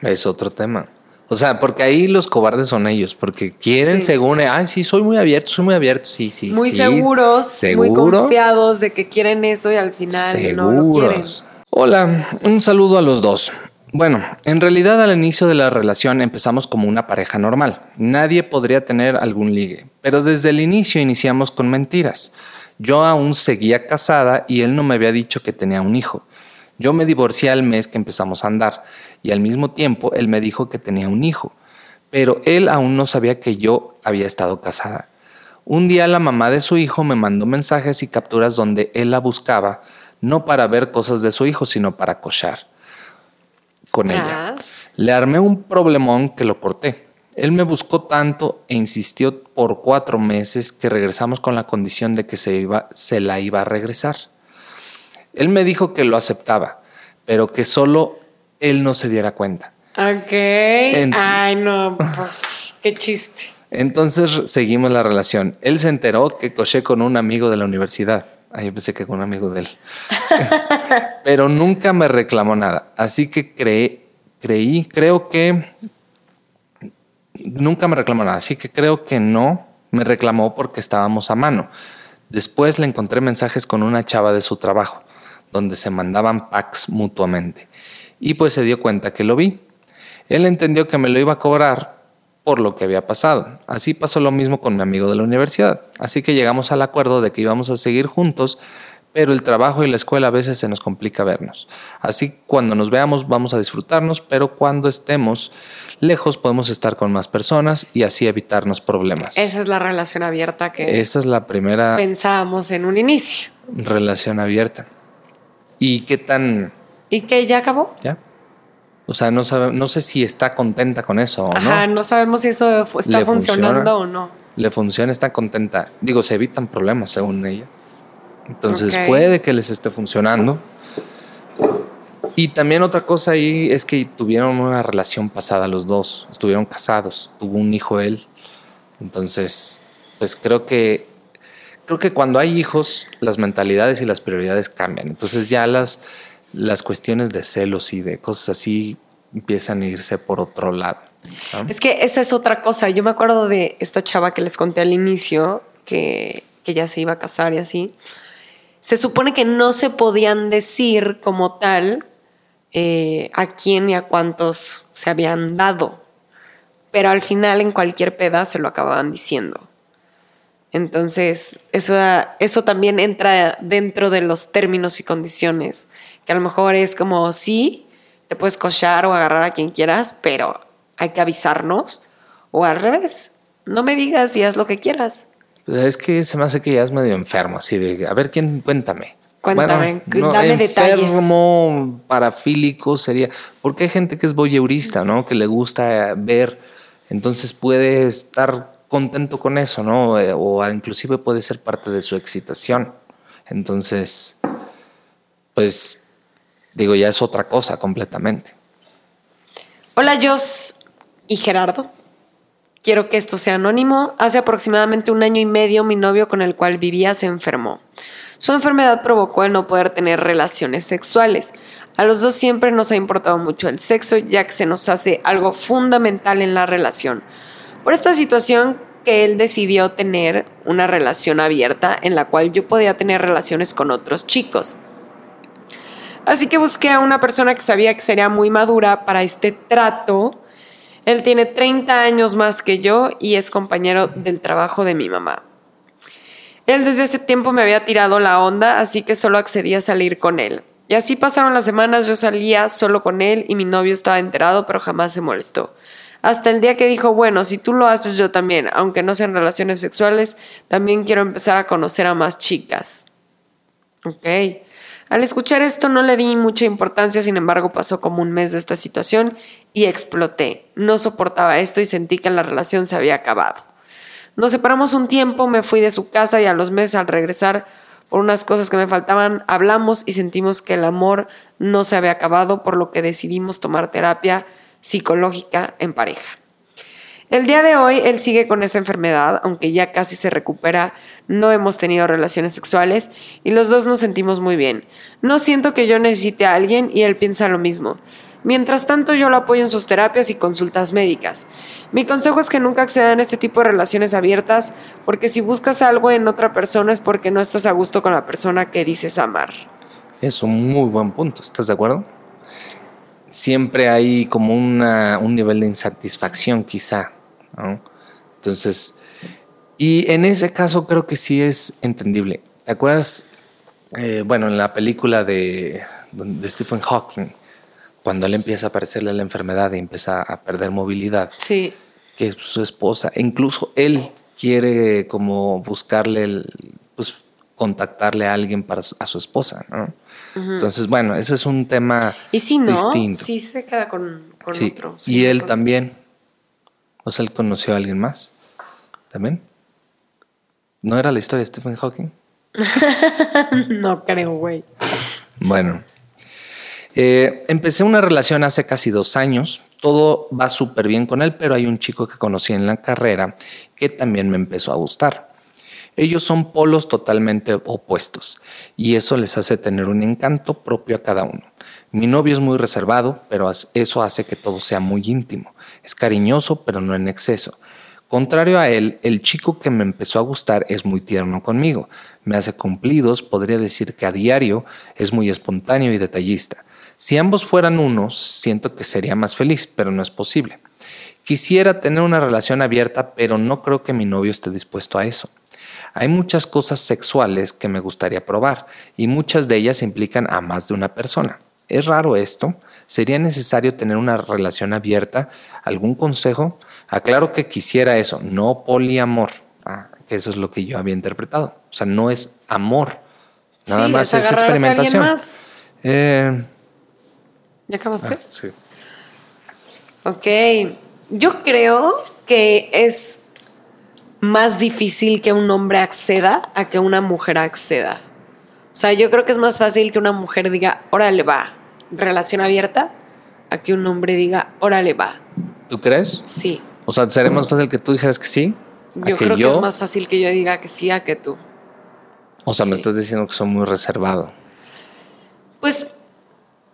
Es otro tema. O sea, porque ahí los cobardes son ellos, porque quieren Sí. según, ay, sí, soy muy abierto, soy muy abierto, sí, sí. muy sí. seguros, muy confiados de que quieren eso y al final no lo quieren. Seguros. Hola, un saludo a los dos. Bueno, en realidad al inicio de la relación empezamos como una pareja normal. Nadie podría tener algún ligue, pero desde el inicio iniciamos con mentiras. Yo aún seguía casada y él no me había dicho que tenía un hijo. Yo me divorcié al mes que empezamos a andar y al mismo tiempo él me dijo que tenía un hijo, pero él aún no sabía que yo había estado casada. Un día la mamá de su hijo me mandó mensajes y capturas donde él la buscaba, no para ver cosas de su hijo, sino para cochar con ella. Le armé un problemón que lo corté. Él me buscó tanto e insistió por cuatro meses que regresamos con la condición de que se, iba, se la iba a regresar. Él me dijo que lo aceptaba, pero que solo él no se diera cuenta. Ok. En- Ay, no. pues, qué chiste. Entonces seguimos la relación. Él se enteró que coché con un amigo de la universidad. Ay, yo pensé que con un amigo de él. Pero nunca me reclamó nada. Así que creí, creo que nunca me reclamó nada. Así que creo que no me reclamó porque estábamos a mano. Después le encontré mensajes con una chava de su trabajo, donde se mandaban packs mutuamente. Y pues se dio cuenta que lo vi. Él entendió que me lo iba a cobrar por lo que había pasado. Así pasó lo mismo con mi amigo de la universidad. Así que llegamos al acuerdo de que íbamos a seguir juntos, pero el trabajo y la escuela a veces se nos complica vernos. Así cuando nos veamos vamos a disfrutarnos, pero cuando estemos lejos podemos estar con más personas y así evitarnos problemas. Esa es la relación abierta que Esa es la primera pensábamos en un inicio. relación abierta. ¿Y qué tan... ¿Y que ya acabó? ya? O sea, no, sabe, no sé si está contenta con eso o no. Ajá, no sabemos si eso está ¿Le funcionando funciona? o no. le funciona, está contenta. Digo, se evitan problemas según ella. Entonces puede que les esté funcionando. Y también otra cosa ahí es que tuvieron una relación pasada los dos, estuvieron casados, tuvo un hijo él. Entonces, pues creo que creo que cuando hay hijos, las mentalidades y las prioridades cambian. Entonces ya las las cuestiones de celos y de cosas así empiezan a irse por otro lado. Es que esa es otra cosa. Yo me acuerdo de esta chava que les conté al inicio, que, que ya se iba a casar y así. Se supone que no se podían decir como tal eh, a quién y a cuántos se habían dado. Pero al final en cualquier peda se lo acababan diciendo. Entonces, eso, eso también entra dentro de los términos y condiciones, que a lo mejor es como, sí, te puedes cochar o agarrar a quien quieras, pero hay que avisarnos. O al revés, no me digas y haz lo que quieras. Pues es que se me hace que ya es medio enfermo, así de, a ver, ¿quién? Cuéntame. Cuéntame, dame detalles. Enfermo, parafílico sería, porque hay gente que es voyeurista, ¿no? Que le gusta ver, entonces puede estar contento con eso, ¿no? Eh, o inclusive puede ser parte de su excitación. Entonces, pues, digo, ya es otra cosa completamente. Hola, Jos y Gerardo. Quiero que esto sea anónimo. Hace aproximadamente un año y medio mi novio con el cual vivía se enfermó. Su enfermedad provocó el no poder tener relaciones sexuales. A los dos siempre nos ha importado mucho el sexo, ya que se nos hace algo fundamental en la relación. Por esta situación que él decidió tener una relación abierta en la cual yo podía tener relaciones con otros chicos. Así que busqué a una persona que sabía que sería muy madura para este trato él tiene 30 años más que yo y es compañero del trabajo de mi mamá. Él desde ese tiempo me había tirado la onda, así que solo accedí a salir con él. Y así pasaron las semanas, yo salía solo con él y mi novio estaba enterado, pero jamás se molestó. Hasta el día que dijo, bueno, si tú lo haces yo también, aunque no sean relaciones sexuales, también quiero empezar a conocer a más chicas. Ok. Al escuchar esto no le di mucha importancia, sin embargo pasó como un mes de esta situación y exploté. No soportaba esto y sentí que la relación se había acabado. Nos separamos un tiempo, me fui de su casa y a los meses al regresar por unas cosas que me faltaban, hablamos y sentimos que el amor no se había acabado, por lo que decidimos tomar terapia psicológica en pareja. El día de hoy él sigue con esa enfermedad, aunque ya casi se recupera, no hemos tenido relaciones sexuales y los dos nos sentimos muy bien. No siento que yo necesite a alguien y él piensa lo mismo. Mientras tanto, yo lo apoyo en sus terapias y consultas médicas. Mi consejo es que nunca accedan a este tipo de relaciones abiertas, porque si buscas algo en otra persona es porque no estás a gusto con la persona que dices amar. Es un muy buen punto, ¿estás de acuerdo? Siempre hay como un nivel de insatisfacción quizá entonces, y en ese caso creo que sí es entendible. ¿Te acuerdas? Eh, bueno, en la película de, de Stephen Hawking, cuando él empieza a aparecerle la enfermedad y empieza a perder movilidad, sí. que es su esposa, incluso él quiere como buscarle, pues contactarle a alguien para a su esposa, ¿no? Entonces, bueno, ese es un tema ¿Y si no? distinto. Sí se queda con, otro. y él también. ¿O sea, él conoció a alguien más? ¿También? ¿No era la historia de Stephen Hawking? no creo, güey. Bueno. Eh, empecé una relación hace casi dos años. Todo va súper bien con él, pero hay un chico que conocí en la carrera que también me empezó a gustar. Ellos son polos totalmente opuestos y eso les hace tener un encanto propio a cada uno. Mi novio es muy reservado, pero eso hace que todo sea muy íntimo. Es cariñoso, pero no en exceso. Contrario a él, el chico que me empezó a gustar es muy tierno conmigo. Me hace cumplidos, podría decir que a diario es muy espontáneo y detallista. Si ambos fueran unos, siento que sería más feliz, pero no es posible. Quisiera tener una relación abierta, pero no creo que mi novio esté dispuesto a eso. Hay muchas cosas sexuales que me gustaría probar y muchas de ellas implican a más de una persona. ¿Es raro esto? ¿Sería necesario tener una relación abierta? ¿Algún consejo? Aclaro que quisiera eso, no poliamor. Ah, que eso es lo que yo había interpretado. O sea, no es amor. Nada más es, experimentación. más. Eh, ¿Ya acabaste? Ah, sí. Ok. Yo creo que es más difícil que un hombre acceda a que una mujer acceda. O sea, yo creo que es más fácil que una mujer diga, órale va, relación abierta, a que un hombre diga, órale va. ¿Tú crees? Sí. O sea, ¿sería más fácil que tú dijeras que sí? Yo creo que es más fácil que yo diga que sí a que tú. O sea, me estás diciendo que soy muy reservado. Pues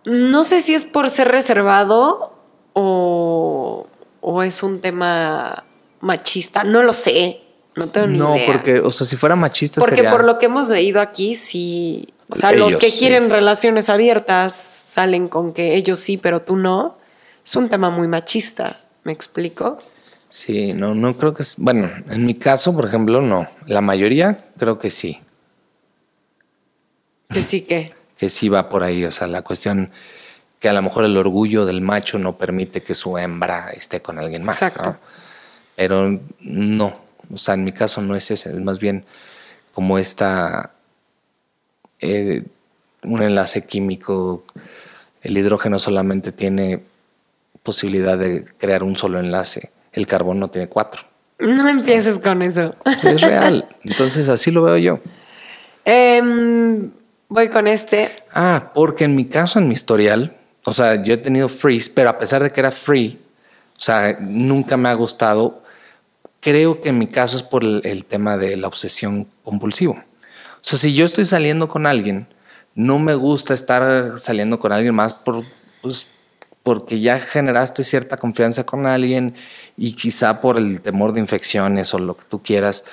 no sé si es por ser reservado o, o es un tema machista, no lo sé. No tengo ni idea. No, porque, o sea, si fuera machista Porque por lo que hemos leído aquí, sí. O sea, los que sí. quieren relaciones abiertas salen con que ellos sí, pero tú no. Es un tema muy machista, ¿me explico? Sí, no, no creo que es. Bueno, en mi caso, por ejemplo, no. La mayoría creo que sí. Que sí que. Que sí va por ahí. O sea, la cuestión que a lo mejor el orgullo del macho no permite que su hembra esté con alguien más. Exacto. ¿no? Pero no. O sea, en mi caso no es ese. Es más bien como esta. eh, un enlace químico. El hidrógeno solamente tiene posibilidad de crear un solo enlace. El carbono tiene cuatro. No empieces con eso. Es real. Entonces así lo veo yo. Em, voy con este. Ah, porque en mi caso, en mi historial, o sea, yo he tenido freeze, pero a pesar de que era free, o sea, nunca me ha gustado. Creo que en mi caso es por el, el tema de la obsesión compulsivo. O sea, si yo estoy saliendo con alguien, no me gusta estar saliendo con alguien más por, pues, porque ya generaste cierta confianza con alguien y quizá por el temor de infecciones o lo que tú quieras,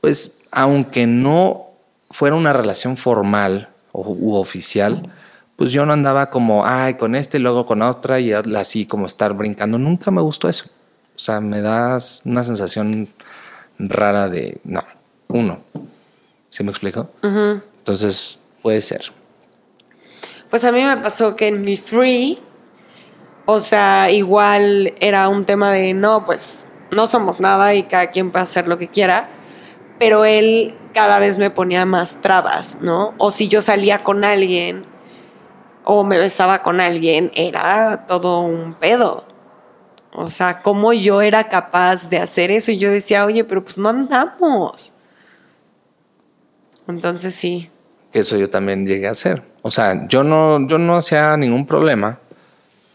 pues aunque no fuera una relación formal o, u oficial, pues yo no andaba como, ay, con este luego con otra y así como estar brincando. Nunca me gustó eso. O sea, me das una sensación rara de, no, uno. ¿Sí me explico? Entonces, puede ser. Pues a mí me pasó que en mi free, o sea, igual era un tema de no, pues no somos nada y cada quien puede hacer lo que quiera, pero él cada vez me ponía más trabas, ¿no? O si yo salía con alguien o me besaba con alguien, era todo un pedo. O sea, cómo yo era capaz de hacer eso y yo decía, oye, pero pues no andamos. Entonces sí. Eso yo también llegué a hacer. O sea, yo no, yo no hacía ningún problema,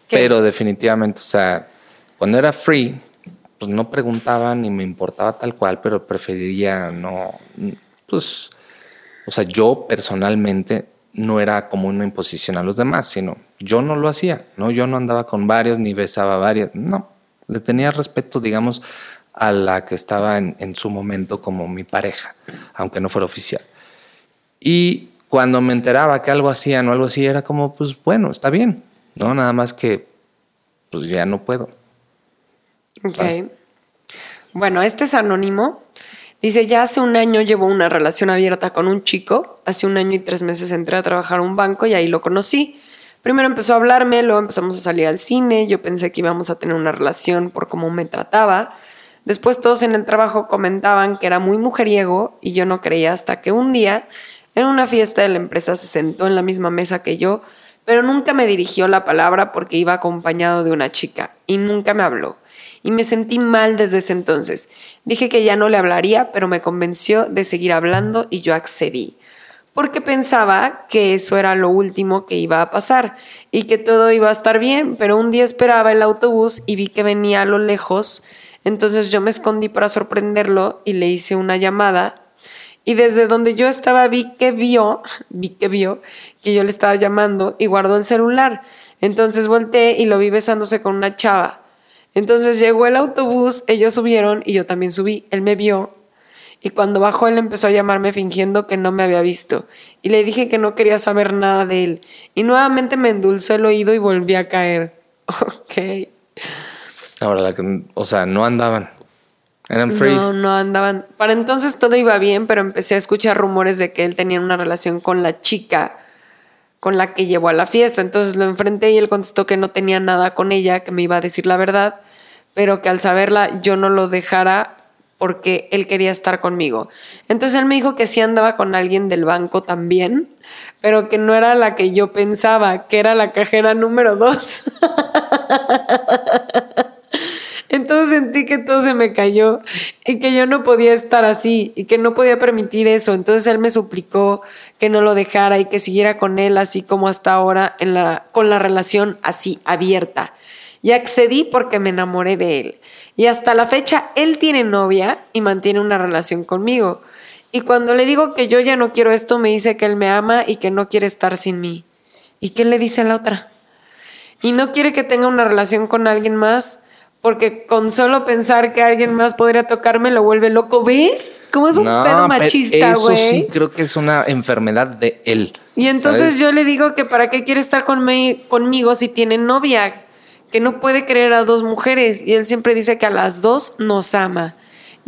¿Qué? pero definitivamente, o sea, cuando era free, pues no preguntaba ni me importaba tal cual, pero preferiría no, pues, o sea, yo personalmente no era como una imposición a los demás, sino yo no lo hacía, ¿no? Yo no andaba con varios ni besaba a varios, no. Le tenía respeto, digamos, a la que estaba en, su momento como mi pareja, aunque no fuera oficial. Y cuando me enteraba que algo hacían o algo así, era como, pues bueno, está bien, ¿no? Nada más que, pues ya no puedo. Ok. Bueno, este es anónimo. Dice, ya hace un año llevo una relación abierta con un chico. Hace un año y tres meses entré a trabajar a un banco y ahí lo conocí. Primero empezó a hablarme, luego empezamos a salir al cine. Yo pensé que íbamos a tener una relación por cómo me trataba. Después todos en el trabajo comentaban que era muy mujeriego y yo no creía hasta que un día en una fiesta de la empresa se sentó en la misma mesa que yo, pero nunca me dirigió la palabra porque iba acompañado de una chica y nunca me habló. Y me sentí mal desde ese entonces. Dije que ya no le hablaría, pero me convenció de seguir hablando y yo accedí. Porque pensaba que eso era lo último que iba a pasar y que todo iba a estar bien, pero un día esperaba el autobús y vi que venía a lo lejos, entonces yo me escondí para sorprenderlo y le hice una llamada y desde donde yo estaba vi que vio, vi que vio que yo le estaba llamando y guardó el celular. Entonces volteé y lo vi besándose con una chava. Entonces llegó el autobús, ellos subieron y yo también subí. Él me vio y cuando bajó él empezó a llamarme fingiendo que no me había visto. Y le dije que no quería saber nada de él. Y nuevamente me endulzó el oído y volví a caer. Ok. Ahora, la que, o sea, no andaban. Eran freeze. No, no andaban. Para entonces todo iba bien, pero empecé a escuchar rumores de que él tenía una relación con la chica con la que llevó a la fiesta. Entonces lo enfrenté y él contestó que no tenía nada con ella, que me iba a decir la verdad, pero que al saberla yo no lo dejara porque él quería estar conmigo. Entonces él me dijo que sí andaba con alguien del banco también, pero que no era la que yo pensaba, que era la cajera número dos. Sentí que todo se me cayó y que yo no podía estar así y que no podía permitir eso. Entonces él me suplicó que no lo dejara y que siguiera con él así como hasta ahora en la, con la relación así abierta. Y accedí porque me enamoré de él. Y hasta la fecha él tiene novia y mantiene una relación conmigo. Y cuando le digo que yo ya no quiero esto, me dice que él me ama y que no quiere estar sin mí. ¿Y qué le dice a la otra? Y no quiere que tenga una relación con alguien más porque con solo pensar que alguien más podría tocarme lo vuelve loco. ¿Ves? ¿Cómo es un No, pedo machista, Eso güey? sí creo que es una enfermedad de él. Y entonces ¿sabes? yo le digo que para qué quiere estar conmi- conmigo si tiene novia, que no puede querer a dos mujeres. Y él siempre dice que a las dos nos ama.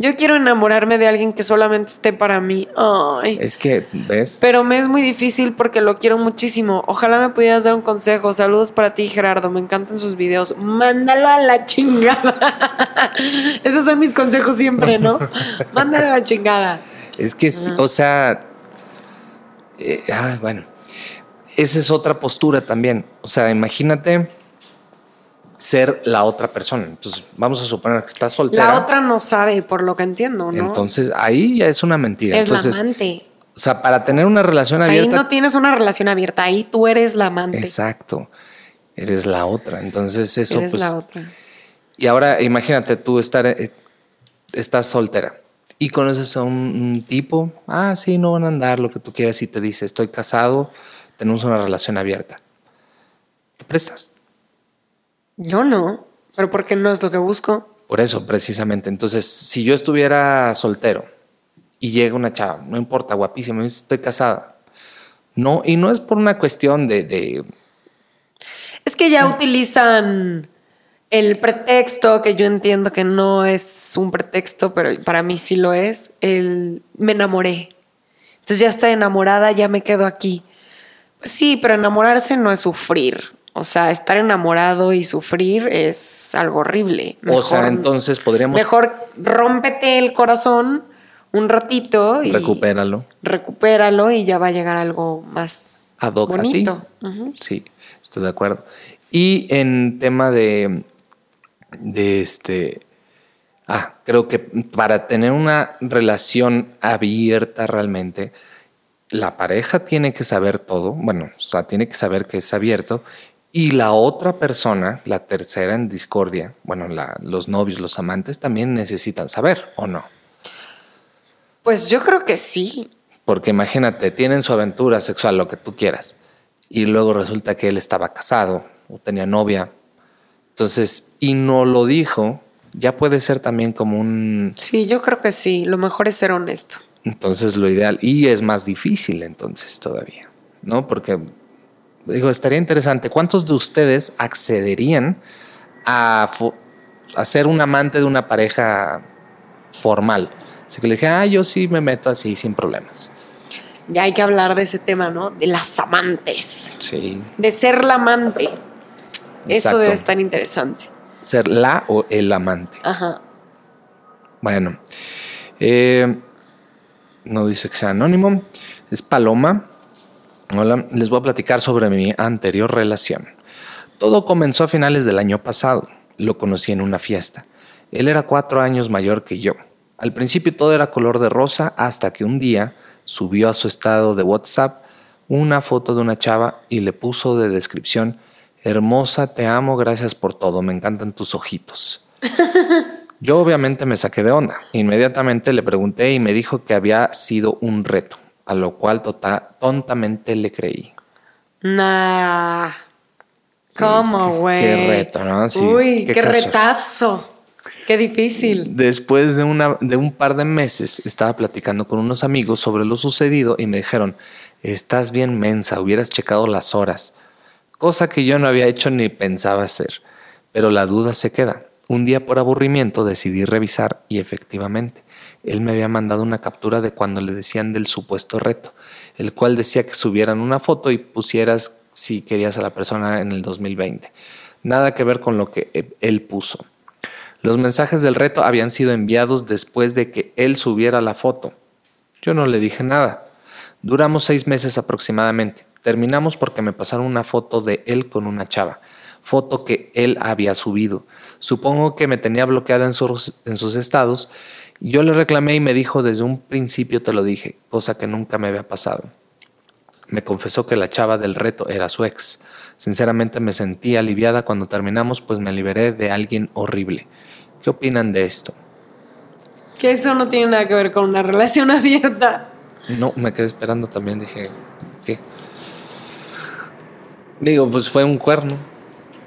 Yo quiero enamorarme de alguien que solamente esté para mí. Ay. Es que, ¿ves? Pero me es muy difícil porque lo quiero muchísimo. Ojalá me pudieras dar un consejo. Saludos para ti, Gerardo. Me encantan sus videos. Mándalo a la chingada. Esos son mis consejos siempre, ¿no? Mándalo a la chingada. Es que, sí, o sea, eh, ah, bueno, esa es otra postura también. O sea, imagínate ser la otra persona. Entonces, vamos a suponer que estás soltera. La otra no sabe, por lo que entiendo, ¿no? Entonces, ahí ya es una mentira. es Entonces, la amante. o sea, para tener una relación O sea, ahí abierta. no tienes una relación abierta, ahí tú eres la amante. Exacto. Eres la otra. Entonces, eso eres pues. la otra. Y ahora imagínate tú estar, eh, estás soltera y conoces a un, un tipo, ah, sí, no van a andar lo que tú quieras y te dice, estoy casado, tenemos una relación abierta. ¿Te prestas? Yo no, pero porque no es lo que busco. Por eso, precisamente. Entonces, si yo estuviera soltero y llega una chava, no importa, guapísima, estoy casada. No, y no es por una cuestión de, de Es que ya utilizan el pretexto, que yo entiendo que no es un pretexto, pero para mí sí lo es, el me enamoré. Entonces ya estoy enamorada, ya me quedo aquí. Pues sí, pero enamorarse no es sufrir. O sea, estar enamorado y sufrir es algo horrible. o sea, entonces podríamos Mejor rómpete el corazón un ratito y recupéralo. recupéralo y ya va a llegar algo más ad hoc a ti. bonito. Sí, estoy de acuerdo. Y en tema de, de este, ah, creo que para tener una relación abierta realmente, la pareja tiene que saber todo, bueno, o sea, tiene que saber que es abierto y la otra persona, la tercera en discordia, bueno, la- los novios, los amantes también necesitan saber o no. Pues yo creo que sí. Porque imagínate, tienen su aventura sexual, lo que tú quieras, y luego resulta que él estaba casado o tenía novia. Entonces, y no lo dijo, ya puede ser también como un... Sí, yo creo que sí. Lo mejor es ser honesto. Entonces, lo ideal, y es más difícil entonces todavía, ¿no? Porque, digo, estaría interesante, ¿cuántos de ustedes accederían a, a ser un amante de una pareja formal? Así que le dije, ah, yo sí me meto así sin problemas. Ya hay que hablar de ese tema, ¿no? De las amantes. Sí. De ser la amante. Eso debe estar interesante. ser la o el amante. Ajá. Bueno, eh, no dice que sea anónimo, es Paloma. Hola, les voy a platicar sobre mi anterior relación. Todo comenzó a finales del año pasado. Lo conocí en una fiesta. Él era cuatro años mayor que yo. Al principio todo era color de rosa hasta que un día subió a su estado de WhatsApp una foto de una chava y le puso de descripción, hermosa, te amo, gracias por todo, me encantan tus ojitos. Yo obviamente me saqué de onda. Inmediatamente le pregunté y me dijo que había sido un reto, a lo cual tota- tontamente le creí. Nah. ¿Cómo, güey? qué reto, ¿no? Sí, Uy, qué retazo. Qué difícil. Después de, una, de un par de meses estaba platicando con unos amigos sobre lo sucedido y me dijeron, estás bien mensa, hubieras checado las horas. Cosa que yo no había hecho ni pensaba hacer. Pero la duda se queda. Un día por aburrimiento decidí revisar y efectivamente, él me había mandado una captura de cuando le decían del supuesto reto, el cual decía que subieran una foto y pusieras si querías a la persona en el 2020. Nada que ver con lo que e- él puso. Los mensajes del reto habían sido enviados después de que él subiera la foto. Yo no le dije nada. Duramos seis meses aproximadamente. Terminamos porque me pasaron una foto de él con una chava. Foto que él había subido. Supongo que me tenía bloqueada en sus, en sus estados. Yo le reclamé y me dijo desde un principio te lo dije, cosa que nunca me había pasado. Me confesó que la chava del reto era su ex. Sinceramente me sentí aliviada cuando terminamos, pues me liberé de alguien horrible. ¿Qué opinan de esto? Que eso no tiene nada que ver con una relación abierta. No, me quedé esperando también, dije, ¿qué? Digo, pues fue un cuerno,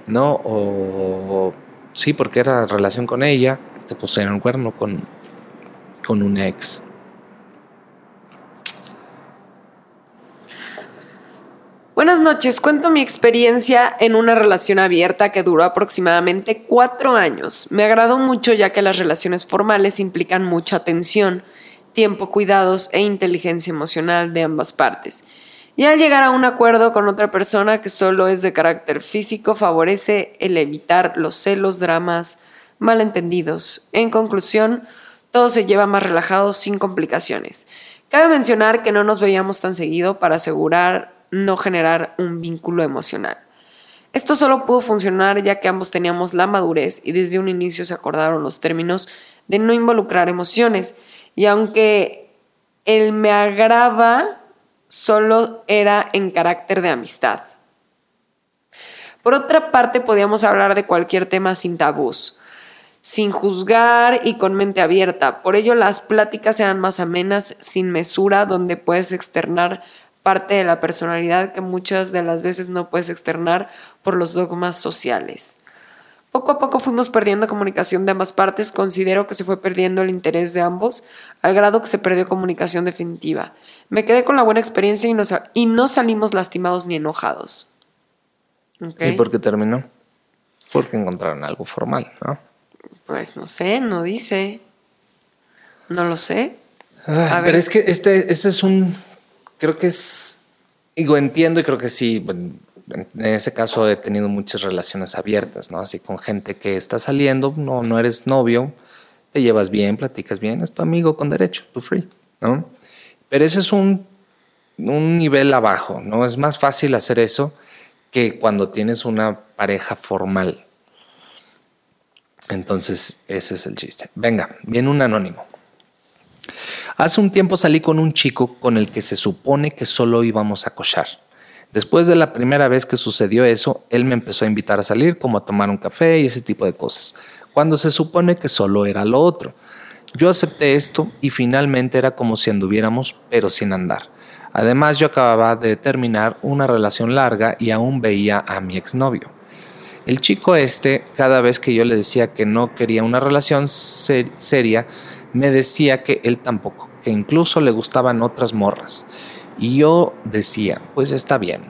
¿no? O Sí, porque era relación con ella, te pusieron el cuerno con, con un ex. Buenas noches, cuento mi experiencia en una relación abierta que duró aproximadamente cuatro años. Me agradó mucho ya que las relaciones formales implican mucha atención, tiempo, cuidados e inteligencia emocional de ambas partes. Y al llegar a un acuerdo con otra persona que solo es de carácter físico, favorece el evitar los celos, dramas, malentendidos. En conclusión, todo se lleva más relajado sin complicaciones. Cabe mencionar que no nos veíamos tan seguido para asegurar no generar un vínculo emocional. Esto solo pudo funcionar ya que ambos teníamos la madurez y desde un inicio se acordaron los términos de no involucrar emociones. Y aunque él me agrava, solo era en carácter de amistad. Por otra parte, podíamos hablar de cualquier tema sin tabús, sin juzgar y con mente abierta. Por ello, las pláticas eran más amenas, sin mesura, donde puedes externar parte de la personalidad que muchas de las veces no puedes externar por los dogmas sociales. Poco a poco fuimos perdiendo comunicación de ambas partes, considero que se fue perdiendo el interés de ambos, al grado que se perdió comunicación definitiva. Me quedé con la buena experiencia y no, y no salimos lastimados ni enojados. ¿Y por qué terminó? Porque encontraron algo formal, ¿no? Pues no sé, no dice. No lo sé. pero es que este, este es un creo que es, digo, entiendo y creo que sí, en ese caso he tenido muchas relaciones abiertas, ¿no? Así con gente que está saliendo, no, no eres novio, te llevas bien, platicas bien, es tu amigo con derecho, tu free, ¿no? Pero ese es un, un nivel abajo, ¿no? Es más fácil hacer eso que cuando tienes una pareja formal. Entonces, ese es el chiste. Venga, viene un anónimo. Hace un tiempo salí con un chico con el que se supone que solo íbamos a cochar. Después de la primera vez que sucedió eso, él me empezó a invitar a salir, como a tomar un café y ese tipo de cosas, cuando se supone que solo era lo otro. Yo acepté esto y finalmente era como si anduviéramos, pero sin andar. Además, yo acababa de terminar una relación larga y aún veía a mi exnovio. El chico este, cada vez que yo le decía que no quería una relación seria, me decía que él tampoco, que incluso le gustaban otras morras. Y yo decía, pues está bien.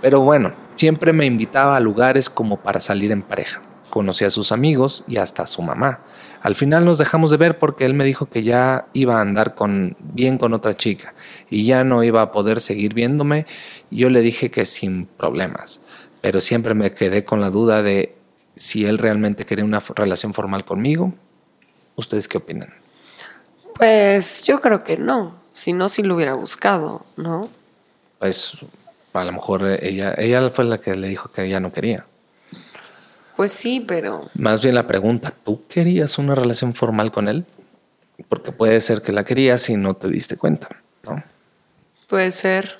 Pero bueno, siempre me invitaba a lugares como para salir en pareja. Conocí a sus amigos y hasta a su mamá. Al final nos dejamos de ver porque él me dijo que ya iba a andar con, bien con otra chica y ya no iba a poder seguir viéndome. Yo le dije que sin problemas, pero siempre me quedé con la duda de si él realmente quería una relación formal conmigo ¿Ustedes qué opinan? Pues yo creo que no. Si no, si lo hubiera buscado, ¿no? Pues a lo mejor ella, ella fue la que le dijo que ella no quería. Pues sí, pero. Más bien la pregunta, ¿tú querías una relación formal con él? Porque puede ser que la querías y no te diste cuenta, ¿no? Puede ser.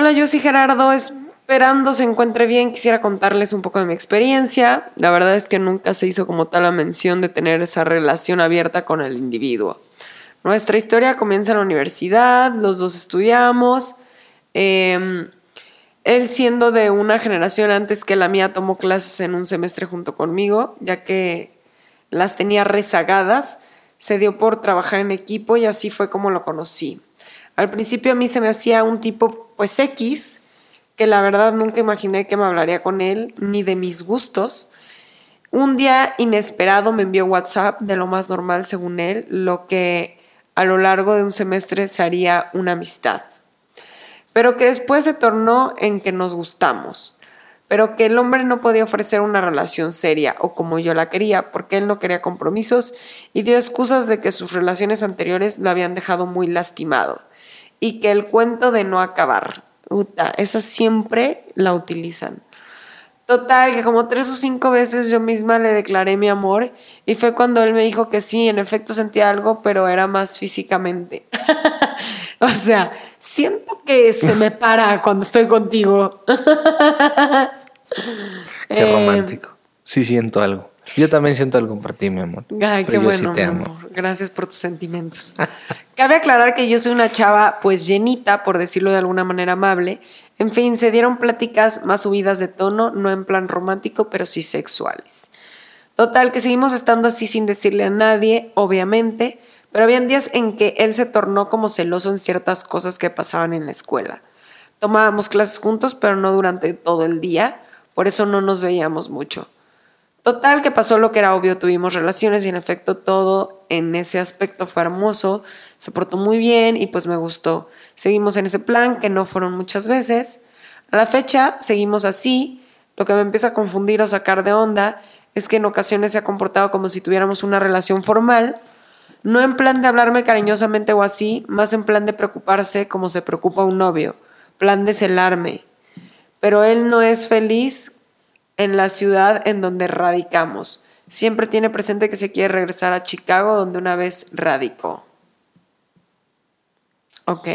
Hola, yo soy Gerardo. Es esperando se encuentre bien, quisiera contarles un poco de mi experiencia. La verdad es que nunca se hizo como tal la mención de tener esa relación abierta con el individuo. Nuestra historia comienza en la universidad, los dos estudiamos. Em, él siendo de una generación antes que la mía tomó clases en un semestre junto conmigo, ya que las tenía rezagadas, se dio por trabajar en equipo y así fue como lo conocí. Al principio a mí se me hacía un tipo pues X, que la verdad nunca imaginé que me hablaría con él ni de mis gustos. Un día inesperado me envió WhatsApp de lo más normal según él, lo que a lo largo de un semestre se haría una amistad. Pero que después se tornó en que nos gustamos. Pero que el hombre no podía ofrecer una relación seria o como yo la quería, porque él no quería compromisos y dio excusas de que sus relaciones anteriores lo habían dejado muy lastimado y que el cuento de no acabar esa siempre la utilizan. Total, que como tres o cinco veces yo misma le declaré mi amor y fue cuando él me dijo que sí, en efecto sentía algo, pero era más físicamente. o sea, siento que se me para cuando estoy contigo. Qué romántico. Sí siento algo. Yo también siento algo por ti, mi amor. Ay, qué bueno, amor. Gracias por tus sentimientos. Cabe aclarar que yo soy una chava pues llenita, por decirlo de alguna manera amable, En fin, se dieron pláticas más subidas de tono, no en plan romántico, pero sí sexuales. Total, que seguimos estando así sin decirle a nadie, obviamente, pero habían días en que él se tornó como celoso en ciertas cosas que pasaban en la escuela. Tomábamos clases juntos, pero no durante todo el día, por eso no nos veíamos mucho. Total, que pasó lo que era obvio, tuvimos relaciones y en efecto todo en ese aspecto fue hermoso, se portó muy bien y pues me gustó. Seguimos en ese plan, que no fueron muchas veces. A la fecha seguimos así, lo que me empieza a confundir o sacar de onda es que en ocasiones se ha comportado como si tuviéramos una relación formal, no en plan de hablarme cariñosamente o así, más en plan de preocuparse como se preocupa un novio plan de celarme, pero él no es feliz en la ciudad en donde radicamos. Siempre tiene presente que se quiere regresar a Chicago, donde una vez radicó. Ok.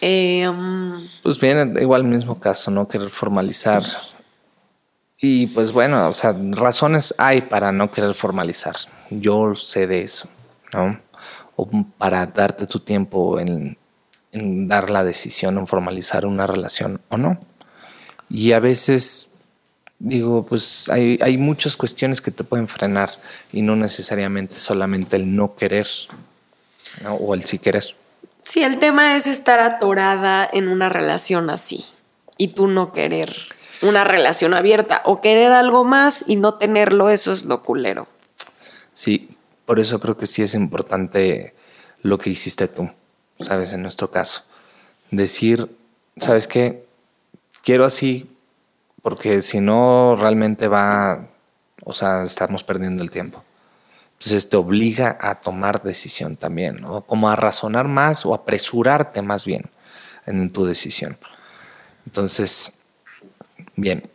Em, pues bien, igual mismo caso, ¿no? Querer formalizar. Y pues bueno, o sea, razones hay para no querer formalizar. Yo sé de eso, ¿no? O para darte tu tiempo en dar la decisión en formalizar una relación o no. Y a veces digo, pues hay, hay, muchas cuestiones que te pueden frenar y no necesariamente solamente el no querer o el sí querer. Sí, el tema es estar atorada en una relación así y tú no querer una relación abierta o querer algo más y no tenerlo, eso es lo culero. Sí, por eso creo que sí es importante lo que hiciste tú. ¿sabes? En nuestro caso. Decir, ¿sabes qué? Quiero así porque si no realmente va, o sea, estamos perdiendo el tiempo. Entonces te obliga a tomar decisión también, o como a razonar más o apresurarte más bien en tu decisión. Entonces, bien,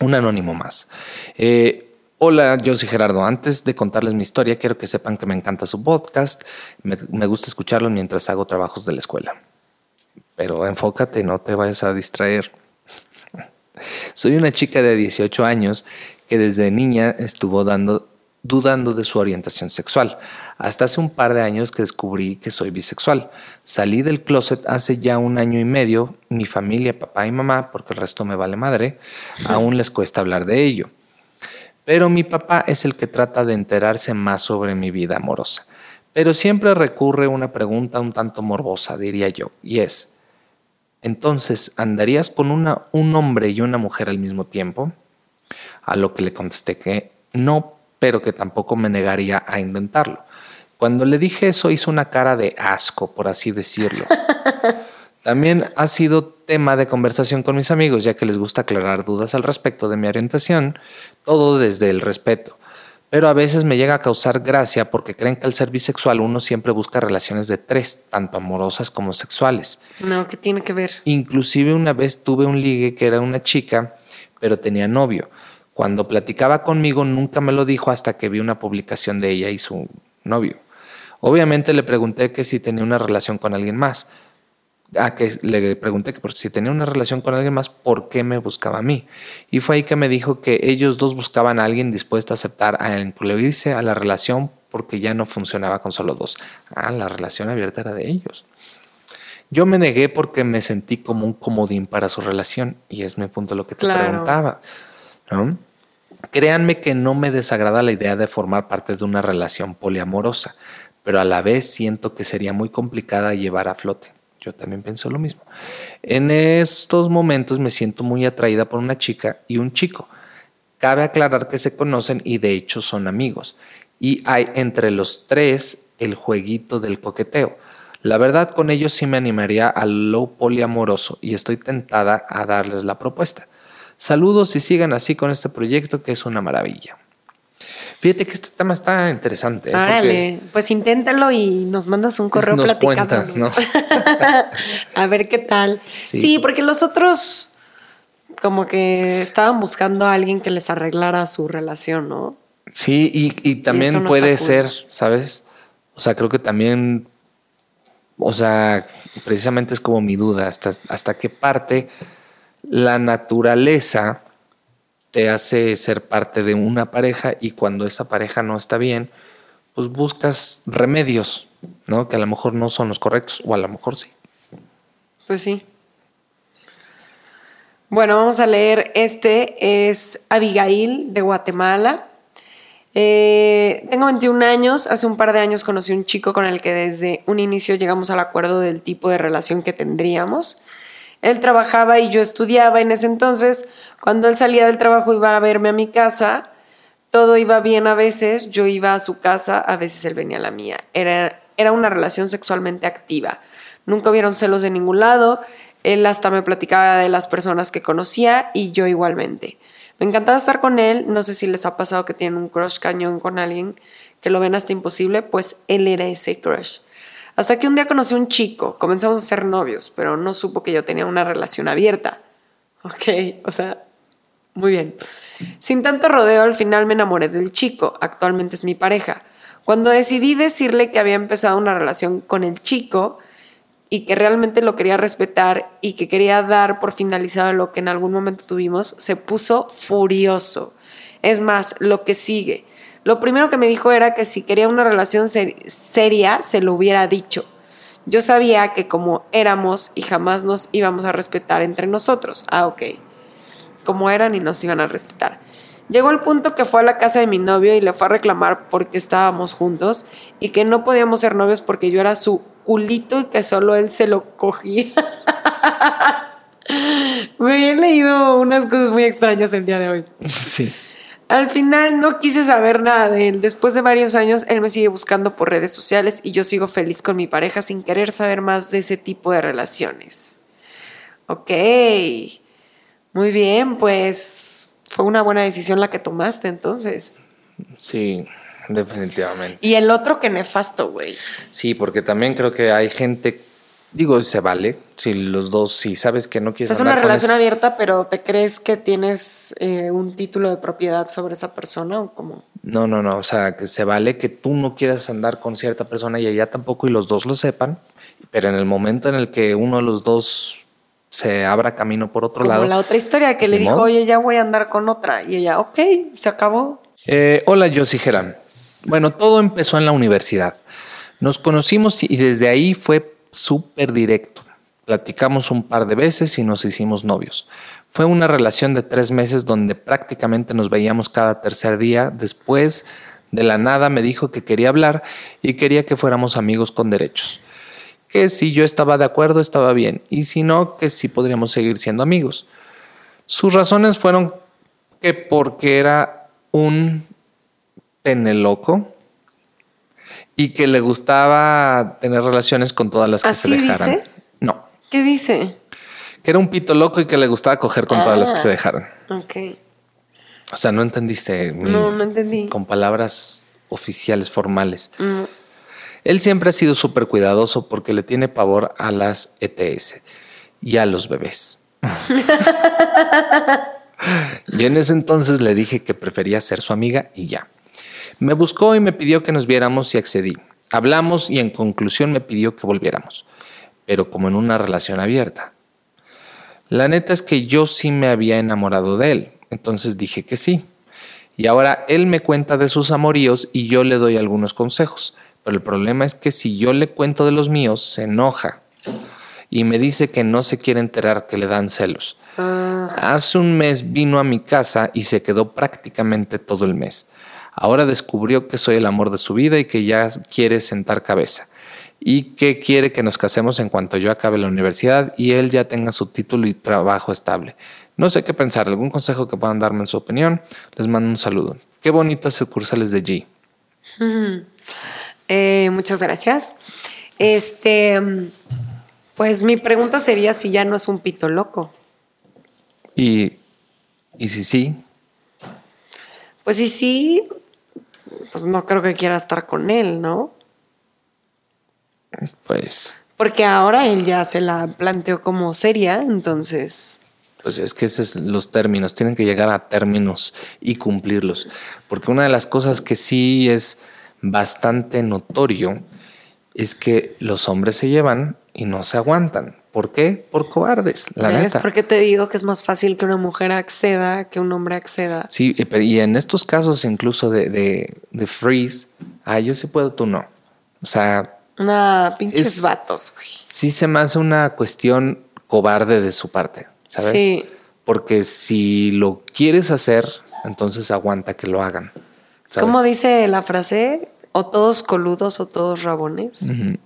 un anónimo más. Eh, Hola, yo soy Gerardo. Antes de contarles mi historia, quiero que sepan que me encanta su podcast. Me, gusta escucharlo mientras hago trabajos de la escuela. Pero enfócate, no te vayas a distraer. Soy una chica de 18 años que desde niña estuvo dando, dudando de su orientación sexual. Hasta hace un par de años que descubrí que soy bisexual. Salí del closet hace ya un año y medio. Mi familia, papá y mamá, porque el resto me vale madre, aún les cuesta hablar de ello. Pero mi papá es el que trata de enterarse más sobre mi vida amorosa. Pero siempre recurre una pregunta un tanto morbosa, diría yo, y es, entonces, ¿andarías con una, un hombre y una mujer al mismo tiempo? A lo que le contesté que no, pero que tampoco me negaría a intentarlo. Cuando le dije eso hizo una cara de asco, por así decirlo. También ha sido tema de conversación con mis amigos, ya que les gusta aclarar dudas al respecto de mi orientación, todo desde el respeto. Pero a veces me llega a causar gracia porque creen que al ser bisexual uno siempre busca relaciones de tres, tanto amorosas como sexuales. No, ¿qué tiene que ver? Inclusive una vez tuve un ligue que era una chica, pero tenía novio. Cuando platicaba conmigo nunca me lo dijo hasta que vi una publicación de ella y su novio. Obviamente le pregunté que si tenía una relación con alguien más, a que le pregunté que por si tenía una relación con alguien más, ¿por qué me buscaba a mí? Y fue ahí que me dijo que ellos dos buscaban a alguien dispuesto a aceptar, a incluirse a la relación porque ya no funcionaba con solo dos. Ah, la relación abierta era de ellos. Yo me negué porque me sentí como un comodín para su relación y es mi punto lo que te preguntaba. Créanme que no me desagrada la idea de formar parte de una relación poliamorosa, pero a la vez siento que sería muy complicada llevar a flote. Yo también pienso lo mismo. En estos momentos me siento muy atraída por una chica y un chico. Cabe aclarar que se conocen y de hecho son amigos. Y hay entre los tres el jueguito del coqueteo. La verdad con ellos sí me animaría a lo poliamoroso y estoy tentada a darles la propuesta. Saludos y sigan así con este proyecto que es una maravilla. Fíjate que este tema está interesante. ¿eh? pues inténtalo y nos mandas un correo nos ¿no? a ver qué tal. Sí. porque los otros como que estaban buscando a alguien que les arreglara su relación, ¿no? Sí, y, también puede ser, ¿sabes? O sea, creo que también, o sea, precisamente es como mi duda, hasta, hasta qué parte la naturaleza te hace ser parte de una pareja y cuando esa pareja no está bien, pues buscas remedios, ¿no? Que a lo mejor no son los correctos o a lo mejor sí. Pues sí. Bueno, vamos a leer. Este es Abigail de Guatemala. Eh, tengo 21 años. Hace un par de años conocí un chico con el que desde un inicio llegamos al acuerdo del tipo de relación que tendríamos. Él trabajaba y yo estudiaba. En ese entonces, cuando él salía del trabajo, iba a verme a mi casa. Todo iba bien a veces. Yo iba a su casa, a veces él venía a la mía. Era, era una relación sexualmente activa. Nunca hubieron celos de ningún lado. Él hasta me platicaba de las personas que conocía y yo igualmente. Me encantaba estar con él. No sé si les ha pasado que tienen un crush cañón con alguien que lo ven hasta imposible, pues él era ese crush. Hasta que un día conocí a un chico, comenzamos a ser novios, pero no supo que yo tenía una relación abierta. Ok, o sea, muy bien. Sin tanto rodeo, al final me enamoré del chico, actualmente es mi pareja. Cuando decidí decirle que había empezado una relación con el chico, y que realmente lo quería respetar y que quería dar por finalizado lo que en algún momento tuvimos, se puso furioso. Es más, lo que sigue. Lo primero que me dijo era que si quería una relación seria, se lo hubiera dicho. Yo sabía que como éramos y jamás nos íbamos a respetar entre nosotros. Ah, ok. Como eran y nos iban a respetar. Llegó el punto que fue a la casa de mi novio y le fue a reclamar porque estábamos juntos y que no podíamos ser novios porque yo era su culito y que solo él se lo cogía. Me he leído unas cosas muy extrañas el día de hoy. Sí. Al final no quise saber nada de él. Después de varios años, él me sigue buscando por redes sociales y yo sigo feliz con mi pareja sin querer saber más de ese tipo de relaciones. Ok. Muy bien, pues fue una buena decisión la que tomaste entonces. Sí, definitivamente. Y el otro que nefasto, güey. Sí, porque también creo que hay gente, digo, se vale, si los dos, si sabes que no quieres... es una relación abierta, pero ¿te crees que tienes eh, un título de propiedad sobre esa persona o cómo? No, no, no, o sea, que se vale que tú no quieras andar con cierta persona y ella tampoco y los dos lo sepan, pero en el momento en el que uno de los dos se abra camino por otro Como lado. la otra historia que le dijo, oye, ya voy a andar con otra. Y ella, ok, se acabó. Eh, hola, Josie Gerán. Bueno, todo empezó en la universidad. Nos conocimos y desde ahí fue súper directo. Platicamos un par de veces y nos hicimos novios. Fue una relación de tres meses donde prácticamente nos veíamos cada tercer día. Después, de la nada, me dijo que quería hablar y quería que fuéramos amigos con derechos. Que si yo estaba de acuerdo estaba bien y si no, que sí podríamos seguir siendo amigos. Sus razones fueron que porque era un pene loco y que le gustaba tener relaciones con todas las que se dejaran. Dice? No. ¿Qué dice? Que era un pito loco y que le gustaba coger con todas las que se Ah. dejaran. Ok. O sea, no entendiste. No, no entendí. Con palabras oficiales, formales. Mm, Él siempre ha sido súper cuidadoso porque le tiene pavor a las ETS y a los bebés. Yo en ese entonces le dije que prefería ser su amiga y ya. Me buscó y me pidió que nos viéramos y accedí. Hablamos y en conclusión me pidió que volviéramos, pero como en una relación abierta. La neta es que yo sí me había enamorado de él, entonces dije que sí. Y ahora él me cuenta de sus amoríos y yo le doy algunos consejos. Pero el problema es que si yo le cuento de los míos, se enoja y me dice que no se quiere enterar que le dan celos. ah, Hace un mes vino a mi casa y se quedó prácticamente todo el mes. Ahora descubrió que soy el amor de su vida y que ya quiere sentar cabeza. Y que quiere que nos casemos en cuanto yo acabe la universidad y él ya tenga su título y trabajo estable. No sé qué pensar. ¿Algún consejo que puedan darme en su opinión? Les mando un saludo. Qué bonitas sucursales de G. eh, muchas gracias. Este, pues mi pregunta sería si ya no es un pito loco. Y, y si sí, Pues sí, sí, pues no creo que quiera estar con él, ¿no? pues, Porque ahora él ya se la planteó como seria, entonces. pues es que esos son los términos. Tienen que llegar a términos y cumplirlos. Porque una de las cosas que sí es bastante notorio es que los hombres se llevan y no se aguantan. ¿Por qué? Por cobardes, la ¿ves? neta. Porque te digo que es más fácil que una mujer acceda que un hombre acceda. Sí, y pero- y en estos casos incluso de, de, de freeze, ah, yo sí puedo, tú no. O sea, Nah, pinches Es- vatos, güey. Sí se me hace una cuestión cobarde de su parte, ¿sabes? Sí. Porque si lo quieres hacer, entonces aguanta que lo hagan. ¿sabes? ¿Cómo dice la frase? O todos coludos o todos rabones. Ujú.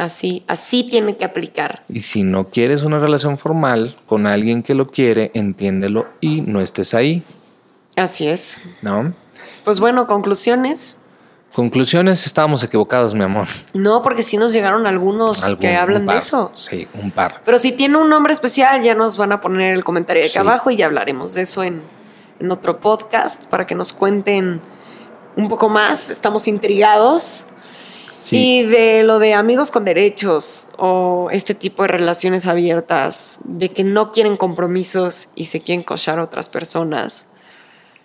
Así, así tiene que aplicar. Y si no quieres una relación formal con alguien que lo quiere, entiéndelo y no estés ahí, Así es. ¿no? Pues bueno, conclusiones. Conclusiones, estábamos equivocados, mi amor. No, porque sí nos llegaron algunos Algún- que hablan de eso. Sí, un par. Pero si tiene un nombre especial, ya nos van a poner el comentario de Sí. abajo y ya hablaremos de eso en, en otro podcast para que nos cuenten un poco más. Estamos intrigados. Sí. Y de lo de amigos con derechos o este tipo de relaciones abiertas, de que no quieren compromisos y se quieren cochar a otras personas.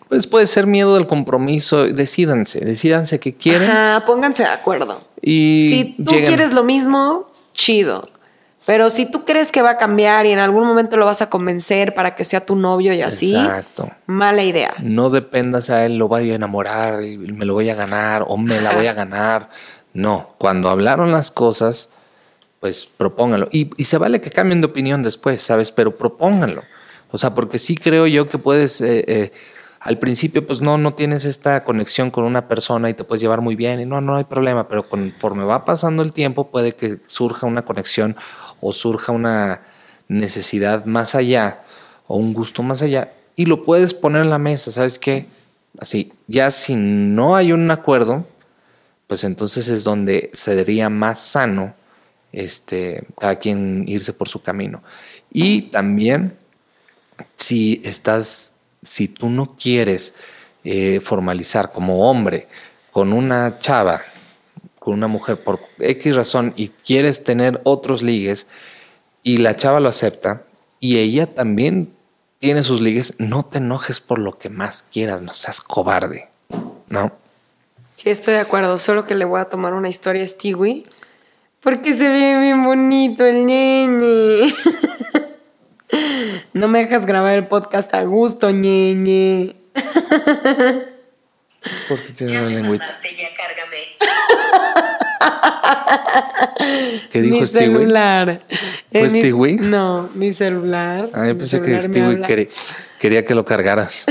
Pues puede ser miedo del compromiso. Decídanse, decídanse que quieren Ajá, pónganse de acuerdo. y Si tú lleguen. quieres lo mismo, chido. Pero si tú crees que va a cambiar y en algún momento lo vas a convencer para que sea tu novio y así, Exacto. mala idea. No dependas a él, lo voy a enamorar me lo voy a ganar o me la voy a ganar. No, cuando hablaron las cosas, pues propónganlo. Y, se vale que cambien de opinión después, ¿sabes? Pero propónganlo. O sea, porque sí creo yo que puedes, eh, eh, al principio, pues no, no tienes esta conexión con una persona y te puedes llevar muy bien y no, no hay problema, pero conforme va pasando el tiempo puede que surja una conexión o surja una necesidad más allá o un gusto más allá y lo puedes poner en la mesa, ¿sabes qué? Así, ya si no hay un acuerdo, pues entonces es donde sería más sano este, cada quien irse por su camino. Y también, si estás, si tú no quieres eh, formalizar como hombre con una chava, con una mujer por X razón y quieres tener otros ligues y la chava lo acepta y ella también tiene sus ligues, no te enojes por lo que más quieras, no seas cobarde, ¿no? Sí, estoy de acuerdo. Solo que le voy a tomar una historia a Stewie. Porque se ve bien bonito el ñeñe. no me dejas grabar el podcast a gusto, ñeñe. Porque tiene Ya una me lengüita. ya cárgame. ¿Qué dijo mi Stewie? celular. ¿Fue Eh, mi- Stewie? No, mi celular. Ah, yo pensé que celular Stewie quería que lo cargaras.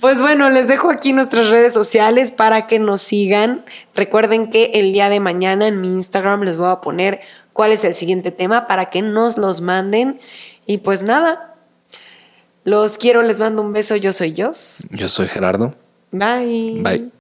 Pues bueno, les dejo aquí nuestras redes sociales para que nos sigan. Recuerden que el día de mañana en mi Instagram les voy a poner cuál es el siguiente tema para que nos los manden. Y pues nada, los quiero, les mando un beso. Yo soy Jos. Yo soy Gerardo. Bye. Bye.